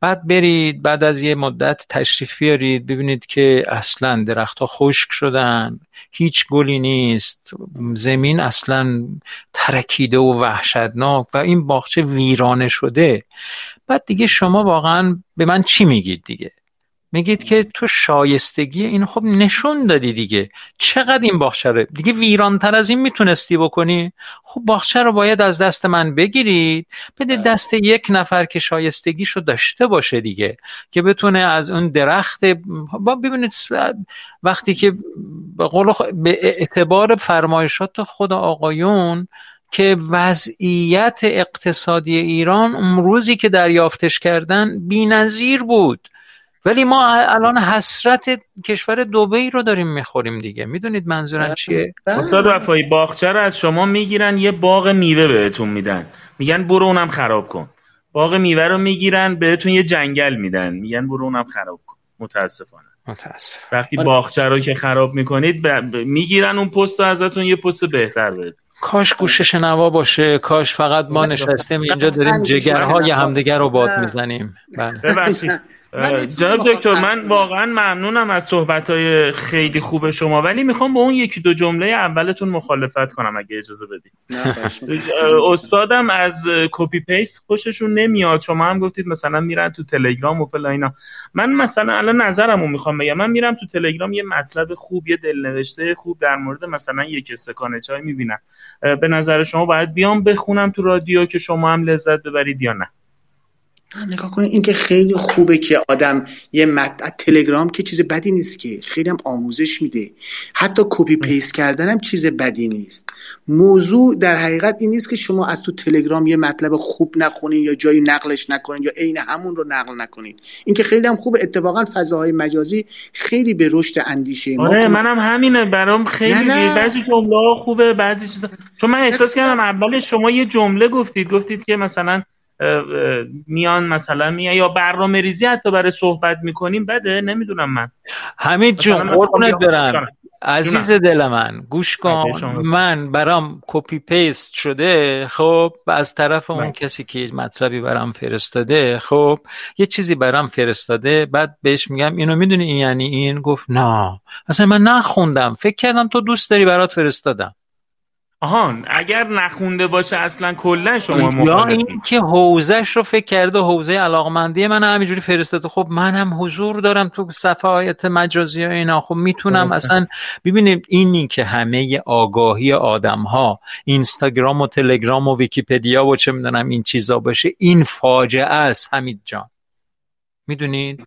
بعد برید بعد از یه مدت تشریف بیارید ببینید که اصلا درختها خشک شدن هیچ گلی نیست زمین اصلا ترکیده و وحشتناک و این باغچه ویرانه شده. بعد دیگه شما واقعا به من چی میگید دیگه؟ میگید که تو شایستگی این خب نشون دادی دیگه. چقدر این باغچه رو دیگه ویرانتر از این می‌تونستی بکنی؟ خب باغچه رو باید از دست من بگیرید. بده بله. دست یک نفر که شایستگیشو داشته باشه دیگه که بتونه از اون درخت با ببینید وقتی که به به اعتبار فرمایشات خود آقایون که وضعیت اقتصادی ایران اون روزی که دریافتش کردن بینظیر بود. ولی ما الان حسرت کشور دوبی رو داریم می‌خوریم دیگه. می‌دونید منظورم بله. چیه؟ بله. استاد وفایی باغچه رو از شما می‌گیرن یه باغ میوه بهتون میدن. میگن برو اونم خراب کن. باغ میوه رو می‌گیرن بهتون یه جنگل میدن. میگن برو اونم خراب کن. متاسفانه. متاسف وقتی آره. باغچه رو که خراب می‌کنید ب... می‌گیرن اون پست ازتون یه پست بهتر بهتون. کاش گوش شنوا باشه. کاش فقط ما نشستیم اینجا داریم جگرهای همدیگر رو باد می‌زنیم. ببخشید. جناب دکتر من واقعا ممنونم از صحبت های خیلی خوب شما ولی می‌خوام با اون یکی دو جمله اولتون مخالفت کنم اگه اجازه بدید. استادم از copy paste خوششون نمیاد. شما هم گفتید مثلا میرن تو تلگرام و فلا اینا. من مثلا الان نظرمو می‌خوام بگم. من میرم تو تلگرام یه مطلب خوب یه دلنوشته خوب در مورد مثلا یک استکان چای می‌بینم. به نظر شما باید بیام بخونم تو رادیو که شما هم لذت ببرید یا نه؟ نگاه کنید این که خیلی خوبه که آدم یه مت... تلگرام که چیز بدی نیست که. خیلی هم آموزش میده. حتی copy paste کردن هم چیز بدی نیست. موضوع در حقیقت این نیست که شما از تو تلگرام یه مطلب خوب نخونین یا جایی نقلش نکنین یا عین همون رو نقل نکنین. این که خیلی هم خوبه. اتفاقا فضاهای مجازی خیلی به رشد اندیشه ما آره منم همینه. برام خیلی نه نه. بعضی جمله خوبه بعضی چیزا. چون من احساس کردم اول شما یه جمله گفتید. گفتید که مثلا میان مثلا میان یا برنامه ریزی حتی برای صحبت می‌کنیم بده نمی‌دونم من. همین جون قربونت برم. عزیز دل من گوش کن. من برام copy paste شده خب از طرف اون کسی که مطلبی برام فرستاده خب یه چیزی برام فرستاده بعد بهش میگم اینو می‌دونی این یعنی این؟ گفت نه. اصلا من نخوندم. فکر کردم تو دوست داری برات فرستادم. آهان اگر نخونده باشه اصلا کلا شما یا این که حوزش رو فکر کرده حوزه علاقمندی من همینجوری فرستاده. خب من هم حضور دارم تو صفحات مجازی ها اینا. خب می‌تونم اصلا ببینیم اینی که همه آگاهی آدم ها اینستاگرام و تلگرام و ویکیپدیا و چه می‌دونم این چیزا باشه این فاجعه است حمید جان. می‌دونید؟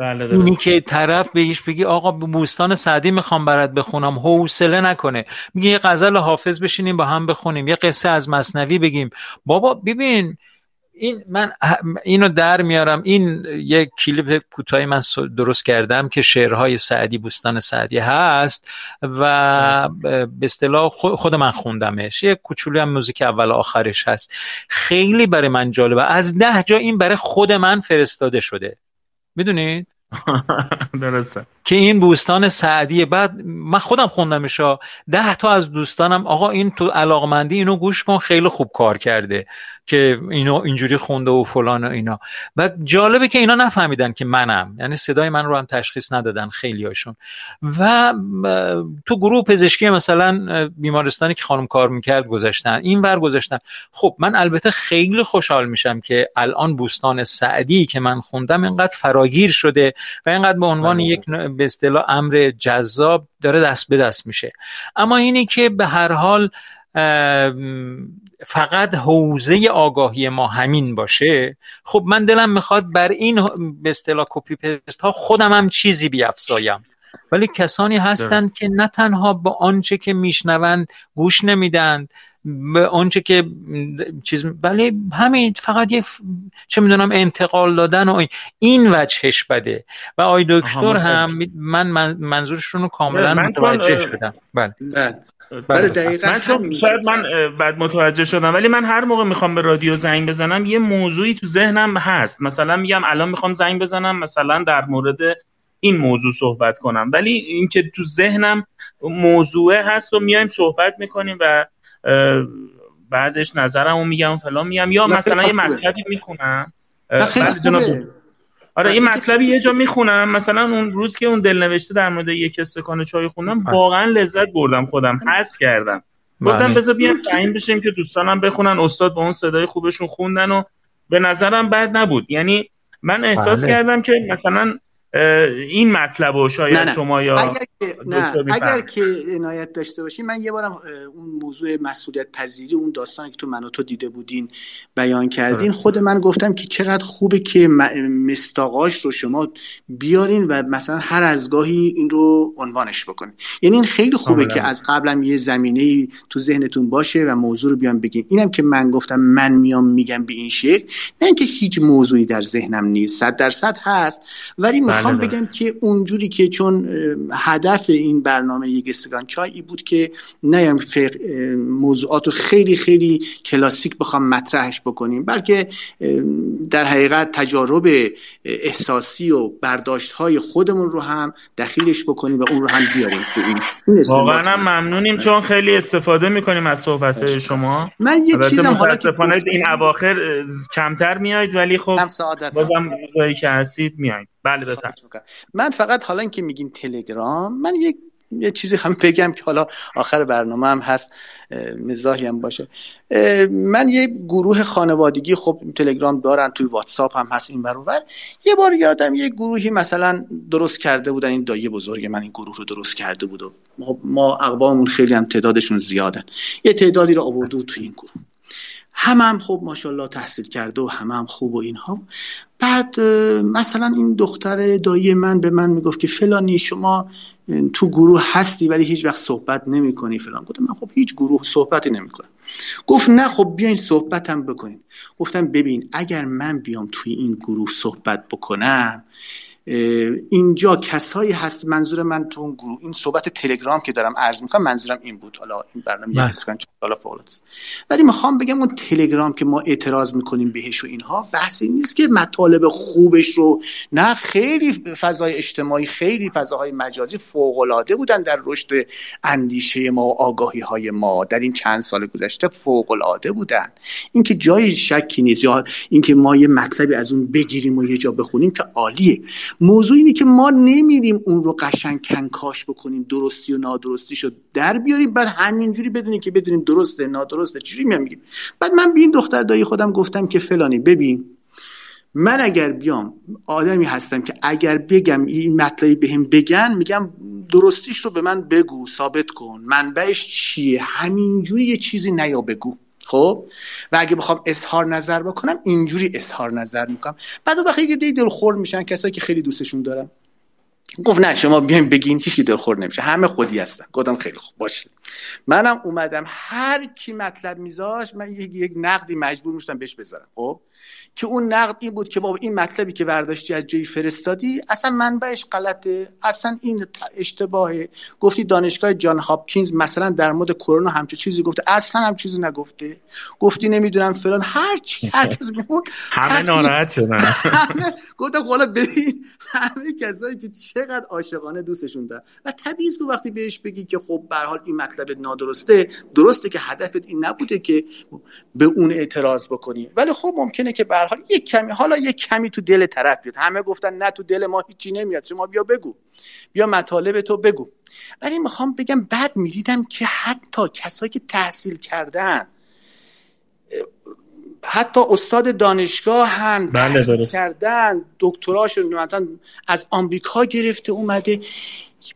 بله اینی که طرف بهش بگی آقا بوستان سعدی می‌خوام برات بخونم حوصله نکنه. میگه یه غزل حافظ بشینیم با هم بخونیم یه قصه از مصنوی بگیم. بابا ببین این من اینو در میارم. این یک کلیپ کوتاهی من درست کردم که شعرهای سعدی بوستان سعدی هست و به اصطلاح خود من خوندمش. یه کوچولو هم موزیک اول آخرش هست. خیلی برای من جالبه. از ده جا این برای خود من فرستاده شده. می‌دونید؟ درسته. که این بوستان سعدیه بعد من خودم خوندمش ده تا از دوستانم آقا این تو علاقمندی اینو گوش کن خیلی خوب کار کرده. که اینو اینجوری خونده و فلان و اینا. و جالبه که اینا نفهمیدن که منم. یعنی صدای من رو هم تشخیص ندادن خیلی هاشون و تو گروه پزشکی مثلا بیمارستانی که خانم کار می‌کرد گذاشتن. این ور گذاشتن. خب من البته خیلی خوشحال میشم که الان بوستان سعدی که من خوندم اینقدر فراگیر شده و اینقدر به عنوان بله، یک به اصطلاح امر جذاب داره دست به دست میشه. اما اینی که به هر حال فقط حوزه آگاهی ما همین باشه. خب من دلم می‌خواد بر این به اصطلاح کپی پست ها خودم هم چیزی بیافزایم. ولی کسانی هستند که نه تنها با آنچه که میشنوند گوش نمیدند به آنچه که چیز ولی همین فقط یه چه می‌دونم انتقال دادن و این وجهش بده. و آی دکتر هم من منظورشون رو کاملا متوجه شدم. بله, بله. بله, دقیقا من چون شاید من بعد متوجه شدم ولی من هر موقع می‌خوام به رادیو زنگ بزنم یه موضوعی تو ذهنم هست. مثلا میگم الان می‌خوام زنگ بزنم مثلا در مورد این موضوع صحبت کنم. ولی اینکه تو ذهنم موضوعه هست و میایم صحبت می‌کنیم و بعدش نظرمو میگم فلان میگم. یا مثلا یه مطلبی می‌خونم. آره این مطلبی یه جا می‌خونم. مثلا اون روز که اون دلنوشته در مورد یک استکان چای خوندم واقعا لذت بردم خودم. حس کردم. گفتم بله. بذار بیام تعیین بشیم که دوستانم بخونن. استاد با اون صدای خوبشون خوندن و به نظرم بد نبود. یعنی من احساس بله. کردم که مثلا این مطلب و شاید نه نه. شما یا اگر که, نه. اگر که عنایت داشته باشین من یه بارم اون موضوع مسئولیت پذیری اون داستانی که تو من و تو دیده بودین بیان کردین خود من گفتم که چقدر خوبه که مستاقاش رو شما بیارین و مثلا هر از گاهی این رو عنوانش بکنین. یعنی این خیلی خوبه که از قبلم یه زمینه تو ذهنتون باشه و موضوع رو بیان بگین. اینم که من گفتم من میام میگم به این شکل نه اینکه هیچ موضوعی در ذهنم نیست. صد درصد هست. ولی می‌خوام بله بگم که اونجوری که چون هدف این برنامه یک استگان چای بود که نیام موضوعات رو خیلی خیلی کلاسیک بخوام مطرحش بکنیم بلکه در حقیقت تجارب احساسی و برداشت های خودمون رو هم دخیلش بکنیم و اون رو هم بیاریم تو این واقعا ممنونیم چون خیلی استفاده می‌کنیم از صحبت شما. من یه چیزم حالا این اواخر کمتر میاید ولی خب بازم روزایی که هستید میاید بله من فقط حالا اینکه میگین تلگرام من یک یه چیزی هم بگم که حالا آخر برنامه هم هست مزاحی هم باشه. من یه گروه خانوادگی خب تلگرام دارن توی واتساپ هم هست این برابر. یه بار یادم یه گروهی مثلا درست کرده بودن این دایه بزرگ من این گروه رو درست کرده بود و ما اقواممون خیلی هم تعدادشون زیادن. یه تعدادی رو آورده توی این گروه. همه هم خب ماشاءالله تحصیل کرده و همه هم خوب و اینها. بعد مثلا این دختر دایی من به من می‌گفت که فلانی شما تو گروه هستی ولی هیچ وقت صحبت نمی کنی فلان. گفتم من خب هیچ گروه صحبتی نمی کنم گفت نه خب بیاین صحبت هم بکنین. گفتم ببین اگر من بیام توی این گروه صحبت بکنم اینجا کسایی هست منظور من تو اون گروه. این صحبت تلگرام که دارم عرض می‌کنم منظورم این بود. حالا این برنامه بله. حالا ولی می‌خوام بگم اون تلگرام که ما اعتراض می‌کنیم بهش و اینها بحثی نیست که مطالب خوبش رو نه خیلی فضای اجتماعی خیلی فضاهای مجازی فوق العاده بودن در رشد اندیشه ما و آگاهی های ما در این چند سال گذشته فوق العاده بودن. اینکه جای شکی نیست یا اینکه ما یه مطلبی از اون بگیریم و یه جا بخونیم که عالیه. موضوع اینه که ما نمیریم اون رو قشنگ کنکاش بکنیم درستی و نادرستیشو در بیاریم بعد همینجوری بدونیم که بدونیم درسته نادرسته چجوری میگیم. بعد من به این دختر دایی خودم گفتم که فلانی ببین من اگر بیام آدمی هستم که اگر بگم این مطلبی بهم بگن میگم درستیش رو به من بگو ثابت کن منبعش چیه؟ همینجوری یه چیزی نیا بگو. خب؟ و اگه بخوام اظهار نظر بکنم اینجوری اظهار نظر می‌کنم. بعد اون وقتی دل دلخور میشن کسایی که خیلی دوستشون دارم گفت نه شما بیاین بگین هیچ دلخور نمیشه. همه خودی هستن. گفتم خیلی خوب باشه. منم اومدم هر کی مطلب میذاش من یک, یک نقدی مجبور می‌شدم بهش بذارم. خب؟ که اون نقد این بود که بابا این مطلبی که برداشتی از جایی فرستادی اصلا منبعش غلطه. اصلا این اشتباهه. گفتی دانشگاه جان هاپکینز مثلا در مورد کرونا همچه چیزی گفته. اصلا هم چیزی نگفته. گفتی نمی‌دونم فلان. هر چی هر کس میمون همه ناراحت شدن. گفتم حالا ببین همه کسایی که چقدر عاشقانه دوستشون دارن. و طبیعی که وقتی بهش بگی که خب به حال این مطلب نادرسته درسته که هدفت این نبوده که به اون اعتراض بکنی. ولی خب ممکنه که به حال یک کمی حالا یک کمی تو دل طرف بیاد. همه گفتن نه تو دل ما هیچی نمیاد. شما بیا بگو. بیا مطالب تو بگو. ولی می‌خوام بگم بعد می‌دیدم که حتی کسایی که تحصیل کردن حتی استاد دانشگاه هم بله تحصیل کردن دکتراشون از آمریکا گرفته اومده.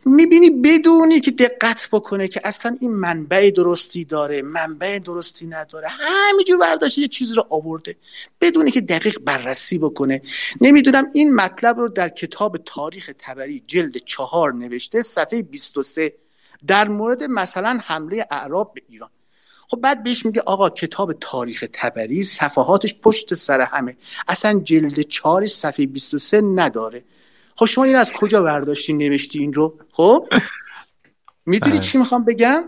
می‌بینی بدونی که دقت بکنه که اصلا این منبع درستی داره منبع درستی نداره. همینجور برداشته یه چیز رو آورده. بدونی که دقیق بررسی بکنه. نمی‌دونم این مطلب رو در کتاب تاریخ تبری جلد چهار نوشته صفحه 23 در مورد مثلا حمله اعراب به ایران. خب بعد بهش میگه آقا کتاب تاریخ تبری صفحاتش پشت سر همه. اصلا جلد چهارش صفحه 23 نداره. خب شما این از کجا برداشتی نوشتی این رو؟ خب؟ می‌دونی چی می‌خوام بگم؟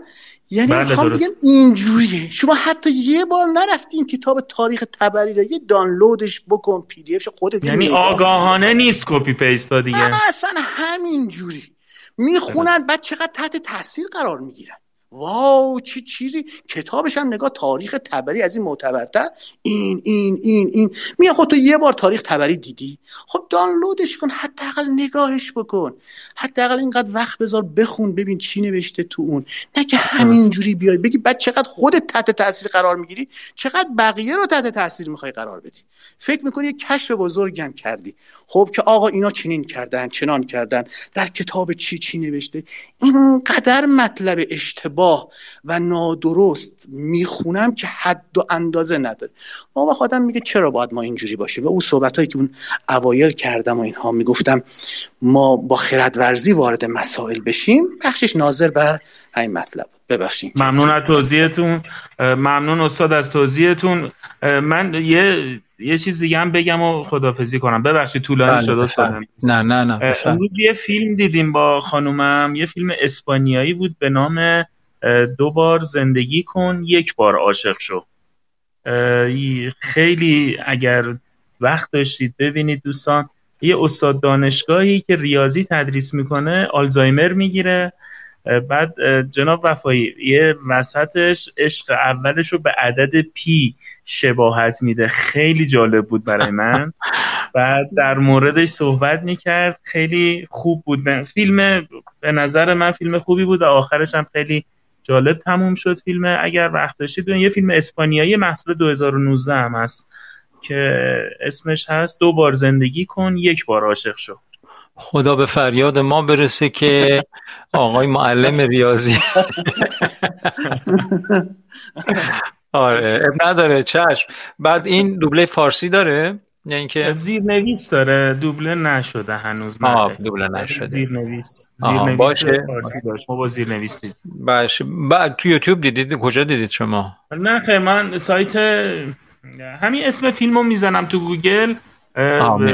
یعنی بله می‌خوام. بگم اینجوریه. شما حتی یه بار نرفتی این کتاب تاریخ تبری رو یه دانلودش بکن پی دی افش خودت یعنی. آگاهانه نیست کپی پیستا دیگه. اصلا همینجوری. می‌خونن بعد چقدر تحت تاثیر قرار می‌گیرن. واو چه چیزی؟ کتابش هم نگاه تاریخ تبری از این معتبرتر. این این این این. میگه خب تو یه بار تاریخ تبری دیدی؟ خب دانلودش کن حداقل نگاهش بکن. حداقل اینقدر وقت بذار بخون ببین چی نوشته تو اون. نه که همینجوری بیای. بگی بعد چقدر خودت تحت تاثیر قرار می‌گیری؟ چقدر بقیه رو تحت تاثیر می‌خوای قرار بدی؟ فکر می‌کنی یه کشف بزرگی هم کردی. خب که آقا اینا چنین کردن چنان کردن. در کتاب چی چی نوشته؟ اینقدر مطلب اشتباه و نادرست می‌خونم که حد و اندازه نداره. ما خودم میگه چرا باید ما اینجوری باشیم؟ و اون صحبت هایی که اون اوایل کردم و اینها می‌گفتم ما با خردورزی وارد مسائل بشیم بخشش ناظر بر همین مطلب. ببخشید. ممنون از توضیحتون. ممنون استاد از توضیحتون. من یه یه چیز دیگه هم بگم و خدافزی کنم. ببخشید طولانی بله، شد استاد. نه نه نه. امروز یه فیلم دیدیم با خانومم. یه فیلم اسپانیایی بود به نام دو بار زندگی کن یک بار عاشق شو. خیلی اگر وقت داشتید ببینید دوستان یه استاد دانشگاهی که ریاضی تدریس می‌کنه آلزایمر می‌گیره. بعد جناب وفایی یه وسطش عشق اولش رو به عدد پی شباهت میده. خیلی جالب بود برای من. بعد در موردش صحبت می‌کرد. خیلی خوب بود. فیلم به نظر من فیلم خوبی بود و آخرش هم خیلی جالب تموم شد فیلم اگر وقت داشتید. یه فیلم اسپانیایی محصول 2019 هم هست که اسمش هست دو بار زندگی کن یک بار عاشق شو. خدا به فریاد ما برسه که آقای معلم ریاضی. آره اب نداره چشم. بعد این دوبله فارسی داره؟ یا اینکه زیرنویس داره دوبله نشده هنوز نه دوبله نشده. زیرنویس. زیرنویس باشه. فارسی داشت. ما با زیرنویس دیدیم باشه. بعد تو یوتیوب دیدید؟ کجا دیدید شما؟ نه خیر من سایت همین اسم فیلمو می‌زنم تو گوگل.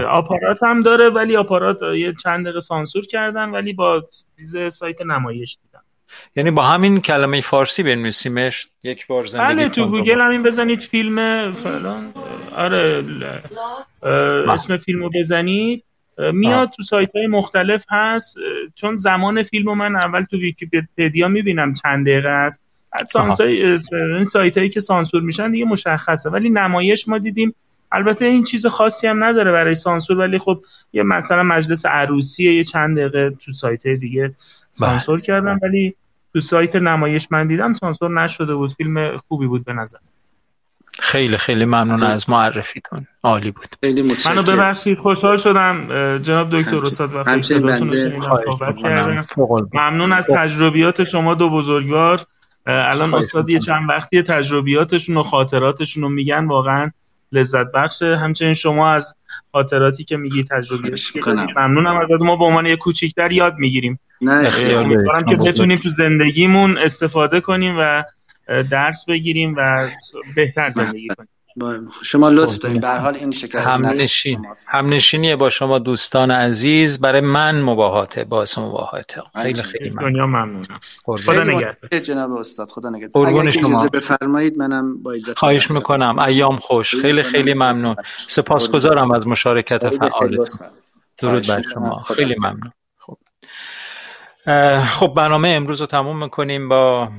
آپارات هم داره ولی آپارات یه چند دقیقه سانسور کردن ولی با چیز سایت نمایش دیدم یعنی با همین کلمه فارسی بنویسیمش یک بار زندگی بله تو. گوگل همین بزنید فیلم فلان آره بله. اسم فیلمو بزنید میاد تو سایت های مختلف هست چون زمان فیلمو من اول تو ویکیپدیا می‌بینم چند دقیقه است بعد سانسای این سایت هایی که سانسور میشن دیگه مشخصه ولی نمایش ما دیدیم البته این چیز خاصی هم نداره برای سانسور ولی خب یه مثلا مجلس عروسی یه چند دقیقه تو سایت دیگه سانسور بله. کردم ولی تو سایت نمایش من دیدم سانسور نشده بود. فیلم خوبی بود به نظر. خیلی خیلی ممنون از معرفیتون. عالی بود. خیلی منو ببخشید. خوشحال شدم. جناب دکتر استاد و صحبت کردم. ممنون. از تجربیات شما دو بزرگوار. الان استاد یه چند وقتی تجربیاتشون و خاطراتشون رو میگن واقعا لذت بخشه. همچنین شما از خاطراتی که میگی تجربیات ممنونم ازت ما به عنوان یه کوچیکتر یاد می‌گیریم. نه که بتونیم تو زندگیمون استفاده کنیم و درس بگیریم و بهتر زندگی کنیم. شما لطف دارید. به حال این شکست هم نشین. هم نشینیه با شما دوستان عزیز. برای من مباهاته باعث مباهاته. خیلی خیلی دنیا ممنونم. خدا نگهدار. جناب استاد خدا نگهدار. اگر اجازه بفرمایید منم با اجازه خواهش می‌کنم. ایام خوش. خیلی خیلی ممنون. سپاسگزارم از مشارکت فعالتون درود بر شما. خیلی ممنون. خب برنامه امروز رو تموم می‌کنیم با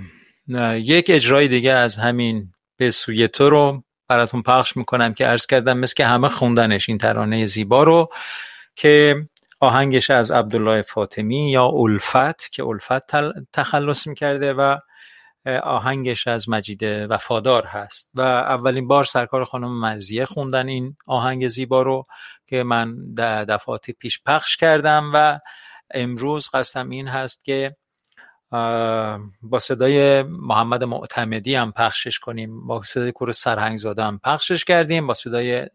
یک اجرای دیگه از همین به سوی تو رو براتون پخش می‌کنم که عرض کردم مثل که همه خوندنش این ترانه زیبا رو که آهنگش از عبدالله فاطمی یا الفت که الفت تخلص می‌کرده و آهنگش از مجید وفادار هست. و اولین بار سرکار خانم مرزیه خوندن این آهنگ زیبا رو که من دفعات پیش پخش کردم و امروز قصدم این هست که با صدای محمد معتمدی هم پخشش کنیم. با صدای کور سرهنگ زاده هم پخشش کردیم. با صدای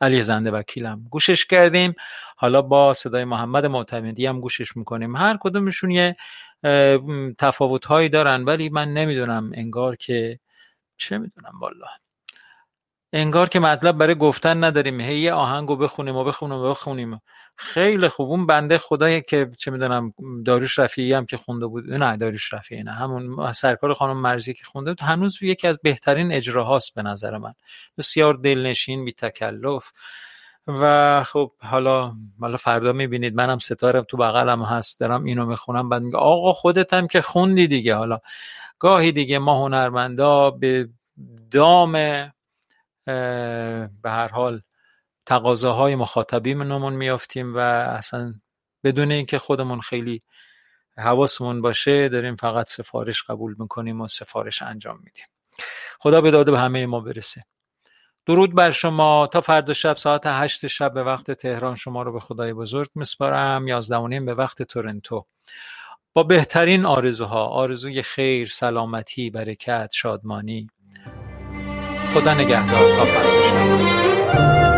علی زنده وکیل هم گوشش کردیم. حالا با صدای محمد معتمدی هم گوشش می‌کنیم. هر کدومشون یه تفاوت هایی دارن ولی من نمی‌دونم انگار که چه می‌دونم والا. انگار که مطلب برای گفتن نداریم. هی یه آهنگ رو بخونیم و بخونیم و بخونیم. خیلی خوب. اون بنده خدایی که چه می‌دونم داروش رفیعی هم که خونده بود. نه داروش رفیعی نه. همون سرکار خانم مرزی که خونده بود. هنوز یکی از بهترین اجراهاست به نظر من. بسیار دلنشین بی تکلف و خب حالا حالا فردا می‌بینید. منم ستارم تو بغلم هست. دارم اینو می‌خونم. بعد میگه آقا خودت هم که خوندی دیگه. حالا گاهی دیگه ما هنرمندا به دام به هر حال تقاضاهای مخاطبیمون میافتیم و اصلا بدون اینکه خودمون خیلی حواسمون باشه داریم فقط سفارش قبول می‌کنیم و سفارش انجام میدیم. خدا به داده به همه ما برسه. درود بر شما. تا فردا شب ساعت هشت شب به وقت تهران شما رو به خدای بزرگ میسپارم. یازده به وقت تورنتو. با بهترین آرزوها آرزوی خیر سلامتی برکت شادمانی. خدا نگهدار. تا فردا شب.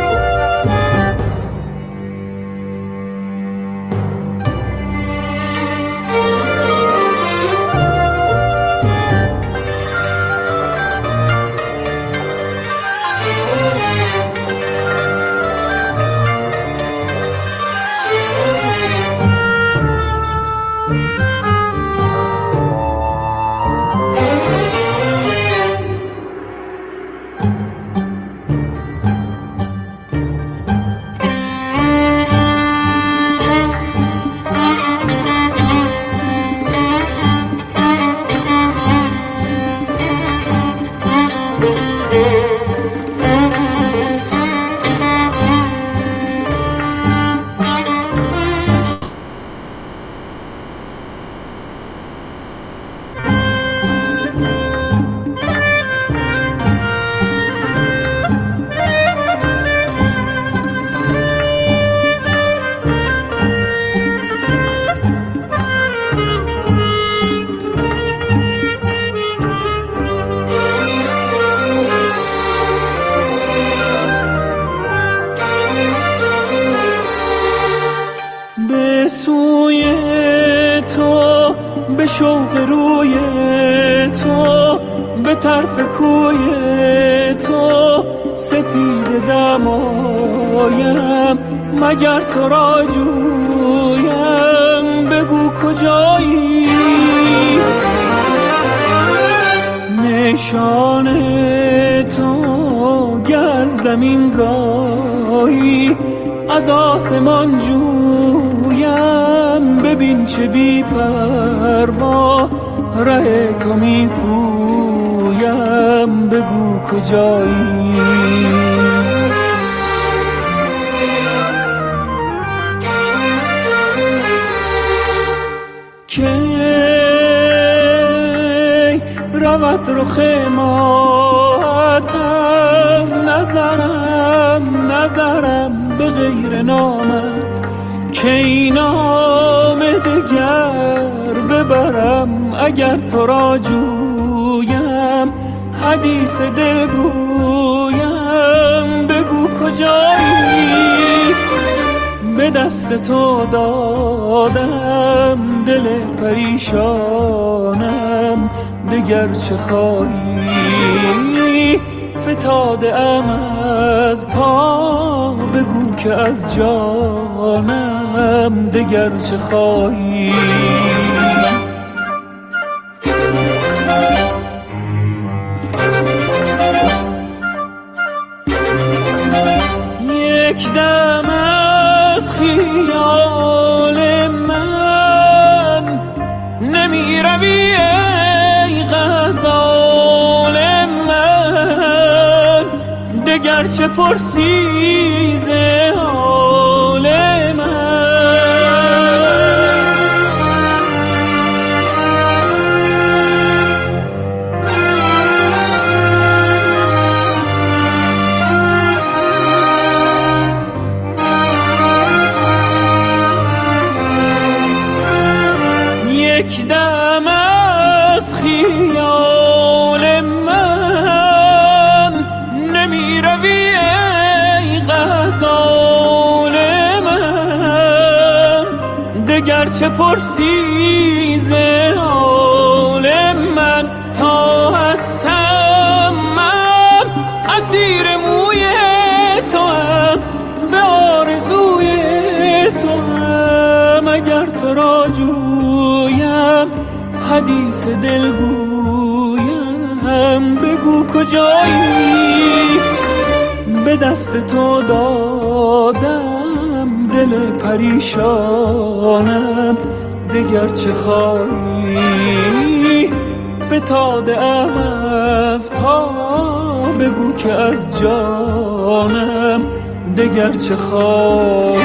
مگر تو را جویم؟ بگو کجایی؟ نشان تو گز زمین گاهی از آسمان جویم. ببین چه بی پروا ره تو می پویم بگو کجایی؟ رخ مات از نظرم نظرم به غیر نامت. این نام دگر ببرم اگر تو را جویم. حدیث دل گویم بگو کجایی؟ به دست تو دادم دل پریشانم. دگر چه خواهی؟ فتاده ام از پا بگو که از جانم دگر چه خواهی؟ دگر چه پرسی ز پرسی ز حال من تا هستم من اسیر موی تو هم به آرزوی تو هم. اگر تو را جویم حدیث دل گویم. بگو کجایی؟ به دست تو دادم دل پریشانم. دگر چه خواهی؟ فتاده ام از پا بگو که از جانم دگر چه خواهی؟